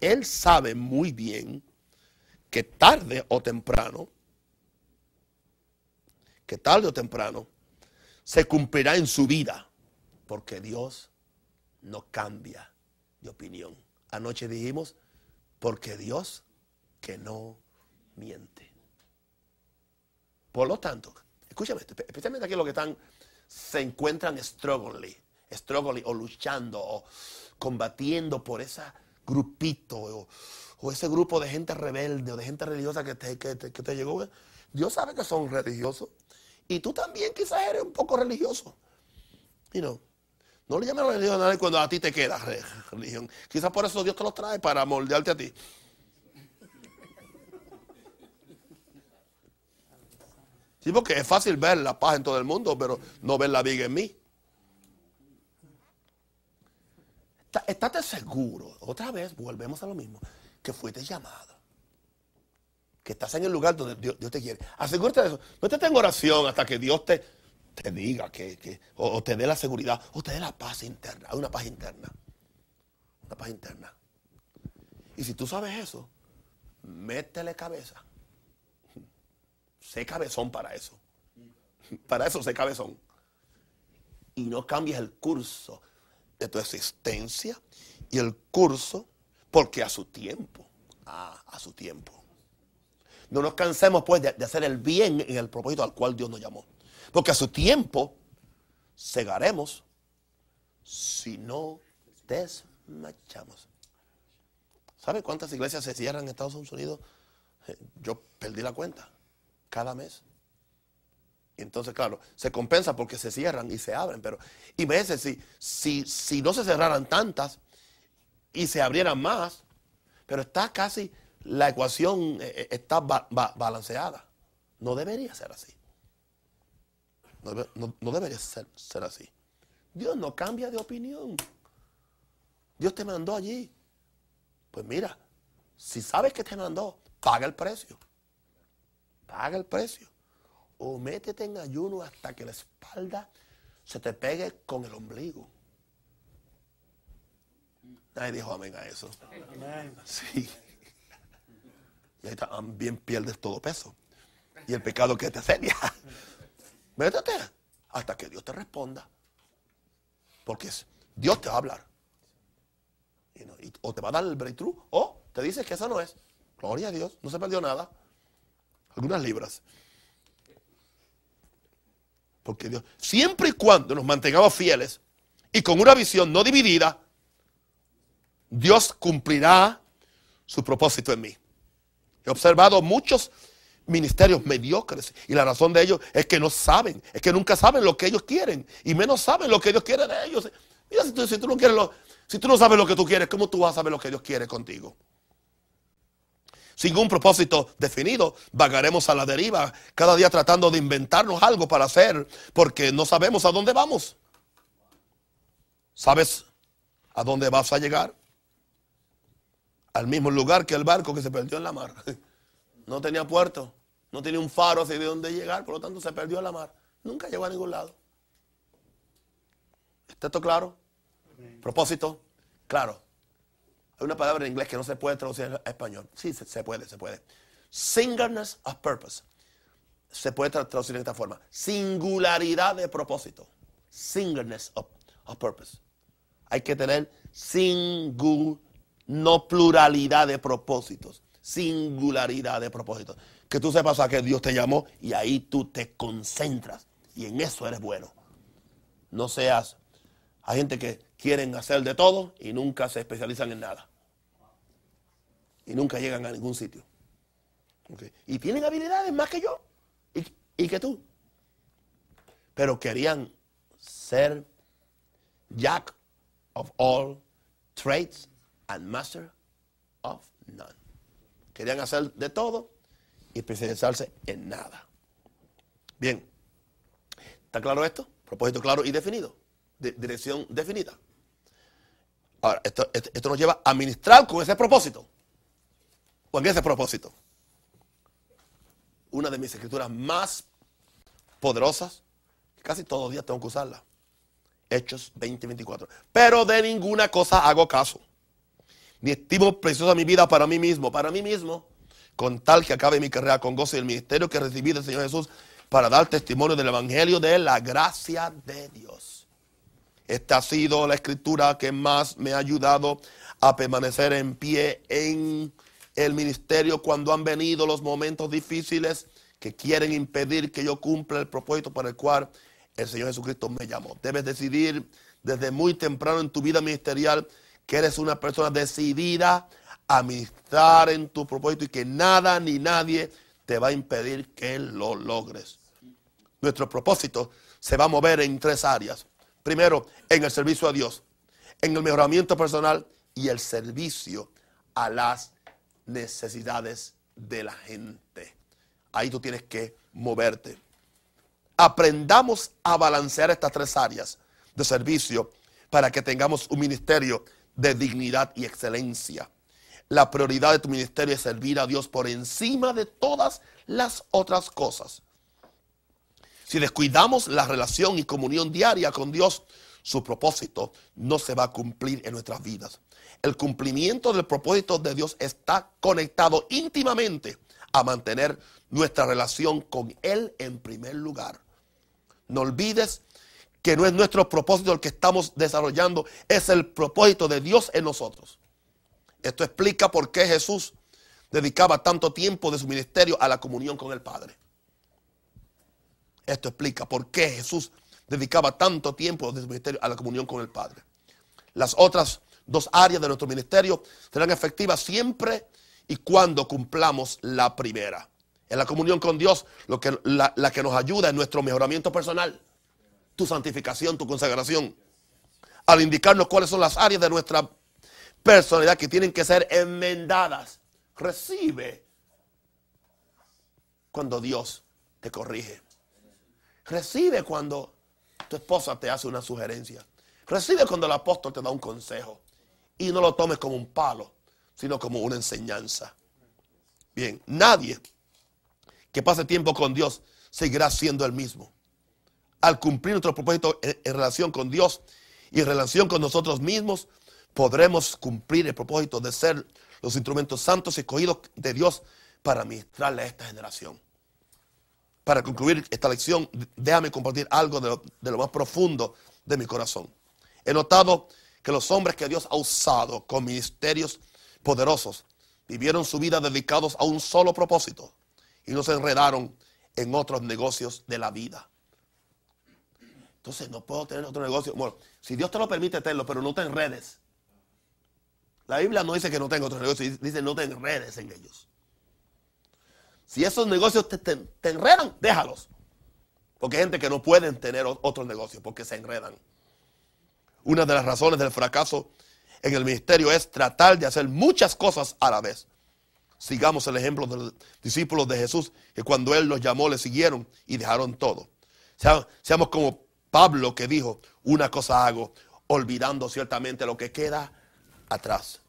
él sabe muy bien que tarde o temprano, que tarde o temprano, se cumplirá en su vida, porque Dios no cambia de opinión. Anoche dijimos, porque Dios que no miente. Por lo tanto, escúchame, especialmente aquí los que están, se encuentran struggling, struggling o luchando o combatiendo por ese grupito o, ese grupo de gente rebelde o de gente religiosa que te, que te, llegó. Dios sabe que son religiosos y tú también quizás eres un poco religioso. You know, no le llames religión a nadie cuando a ti te queda religión. Quizás por eso Dios te los trae para moldearte a ti. Sí, porque es fácil ver la paz en todo el mundo, pero no ver la viga en mí. Estate seguro, otra vez volvemos a lo mismo, que fuiste llamado. Que estás en el lugar donde Dios, te quiere. Asegúrate de eso. No te tengo oración hasta que Dios te, te diga que, o, te dé la seguridad, o te dé la paz interna. Hay una paz interna. Una paz interna. Y si tú sabes eso, métele cabeza. Sé cabezón para eso. Para eso sé cabezón. Y no cambies el curso de tu existencia y el curso porque a su tiempo. Ah, a su tiempo. No nos cansemos pues de, hacer el bien en el propósito al cual Dios nos llamó. Porque a su tiempo cegaremos si no desmachamos. ¿Sabe cuántas iglesias se cierran en Estados Unidos? Eh, yo perdí la cuenta. Cada mes. Entonces, claro, se compensa porque se cierran y se abren. Pero y veces si, si, si no se cerraran tantas y se abrieran más, pero está casi la ecuación eh, eh, está balanceada. No debería ser así. No, debería ser, ser así. Dios no cambia de opinión. Dios te mandó allí. Pues mira, si sabes que te mandó, paga el precio. Paga el precio. O métete en ayuno hasta que la espalda se te pegue con el ombligo. Nadie dijo amén a eso. Sí. Y ahí también pierdes todo peso. Y el pecado que te asedia. Métete hasta que Dios te responda. Porque Dios te va a hablar. o te va a dar el breakthrough o te dice que eso no es. Gloria a Dios, no se perdió nada. Algunas libras. Porque Dios, siempre y cuando nos mantengamos fieles y con una visión no dividida, Dios cumplirá su propósito en mí. He observado muchos ministerios mediocres y la razón de ello es que no saben, es que nunca saben lo que ellos quieren y menos saben lo que Dios quiere de ellos. Mira, si tú, no, quieres lo, si tú no sabes lo que tú quieres, ¿cómo tú vas a saber lo que Dios quiere contigo? Sin un propósito definido, vagaremos a la deriva, cada día tratando de inventarnos algo para hacer, porque no sabemos a dónde vamos. ¿Sabes a dónde vas a llegar? al mismo lugar que el barco que se perdió en la mar. No tenía puerto, no tenía un faro así de dónde llegar, por lo tanto se perdió en la mar. Nunca llegó a ningún lado. ¿Está esto claro? Propósito, claro. Hay una palabra en inglés que no se puede traducir a español. Sí, se, puede, se puede. Singleness of purpose. Se puede traducir de esta forma. Singularidad de propósito. Singleness of, purpose. Hay que tener singularidad no pluralidad de propósitos, singularidad de propósitos. Que tú sepas a que Dios te llamó y ahí tú te concentras y en eso eres bueno. No seas, hay gente que quieren hacer de todo y nunca se especializan en nada. Y nunca llegan a ningún sitio. Y tienen habilidades más que yo y, que tú. Pero querían ser jack of all trades and master of none. Querían hacer de todo y especializarse en nada. Bien, ¿está claro esto? Propósito claro y definido. dirección definida. Ahora, esto, nos lleva a ministrar con ese propósito. Con ese propósito. Una de mis escrituras más poderosas, casi todos los días tengo que usarla. Hechos 20-24. Pero de ninguna cosa hago caso ni estimo preciosa mi vida para mí mismo, para mí mismo, con tal que acabe mi carrera con gozo y el ministerio que recibí del Señor Jesús para dar testimonio del Evangelio de la gracia de Dios. Esta ha sido la escritura que más me ha ayudado a permanecer en pie en el ministerio cuando han venido los momentos difíciles que quieren impedir que yo cumpla el propósito para el cual el Señor Jesucristo me llamó. Debes decidir desde muy temprano en tu vida ministerial que eres una persona decidida a ministrar en tu propósito y que nada ni nadie te va a impedir que lo logres. Nuestro propósito se va a mover en tres áreas. Primero, en el servicio a Dios, en el mejoramiento personal y el servicio a las necesidades de la gente. Ahí tú tienes que moverte. Aprendamos a balancear estas tres áreas de servicio para que tengamos un ministerio de dignidad y excelencia. La prioridad de tu ministerio es servir a Dios por encima de todas las otras cosas. Si descuidamos la relación y comunión diaria con Dios, su propósito no se va a cumplir en nuestras vidas. El cumplimiento del propósito de Dios está conectado íntimamente a mantener nuestra relación con Él en primer lugar. No olvides que no es nuestro propósito el que estamos desarrollando, es el propósito de Dios en nosotros. Esto explica por qué Jesús dedicaba tanto tiempo de su ministerio a la comunión con el Padre. Esto explica por qué Jesús dedicaba tanto tiempo de su ministerio a la comunión con el Padre. Las otras dos áreas de nuestro ministerio serán efectivas siempre y cuando cumplamos la primera. En la comunión con Dios, lo que, la, la que nos ayuda es nuestro mejoramiento personal, tu santificación, tu consagración. Al indicarnos cuáles son las áreas de nuestra personalidad que tienen que ser enmendadas. Recibe cuando Dios te corrige. Recibe cuando tu esposa te hace una sugerencia. Recibe cuando el apóstol te da un consejo. Y no lo tomes como un palo, sino como una enseñanza. Bien, nadie que pase tiempo con Dios seguirá siendo el mismo. Al cumplir nuestro propósito en, relación con Dios y en relación con nosotros mismos, podremos cumplir el propósito de ser los instrumentos santos escogidos de Dios para ministrarle a esta generación. Para concluir esta lección, déjame compartir algo de lo, de lo más profundo de mi corazón. He notado que los hombres que Dios ha usado con ministerios poderosos vivieron su vida dedicados a un solo propósito y no se enredaron en otros negocios de la vida. Entonces no puedo tener otro negocio. Bueno, si Dios te lo permite, tenlo, pero no te enredes. La Biblia no dice que no tenga otros negocios, dice no te enredes en ellos. Si esos negocios te, te, enredan, déjalos. Porque hay gente que no pueden tener otros negocios porque se enredan. Una de las razones del fracaso en el ministerio es tratar de hacer muchas cosas a la vez. Sigamos el ejemplo de los discípulos de Jesús, que cuando Él los llamó le siguieron y dejaron todo. Seamos como Pablo que dijo, una cosa hago, olvidando ciertamente lo que queda atrás.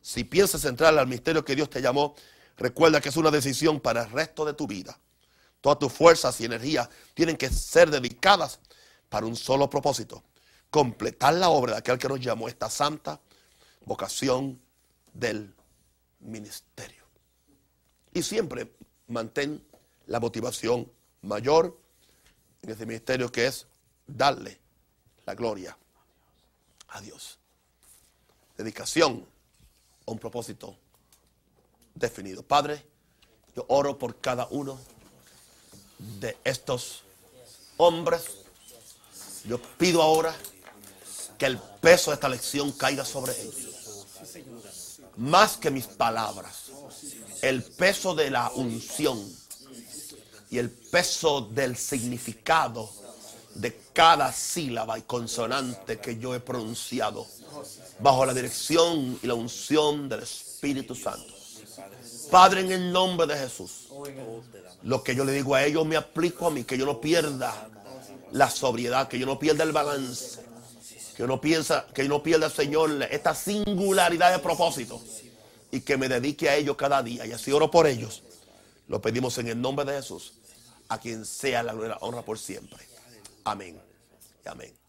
Si piensas entrar al misterio que Dios te llamó, recuerda que es una decisión para el resto de tu vida. Todas tus fuerzas y energías tienen que ser dedicadas para un solo propósito. Completar la obra de aquel que nos llamó esta santa vocación del ministerio. Y siempre mantén la motivación mayor en este ministerio que es darle la gloria a Dios. Dedicación a un propósito definido. Padre, yo oro por cada uno de estos hombres. Yo pido ahora que el peso de esta lección caiga sobre ellos. Más que mis palabras. El peso de la unción y el peso del significado de cada sílaba y consonante que yo he pronunciado bajo la dirección y la unción del Espíritu Santo. Padre, en el nombre de Jesús, lo que yo le digo a ellos me aplico a mí, que yo no pierda la sobriedad, que yo no pierda el balance, que no, piensa, que no pierda, Señor, esta singularidad de propósito y que me dedique a ellos cada día. Y así oro por ellos. Lo pedimos en el nombre de Jesús, a quien sea la honra por siempre. Amén. Amén.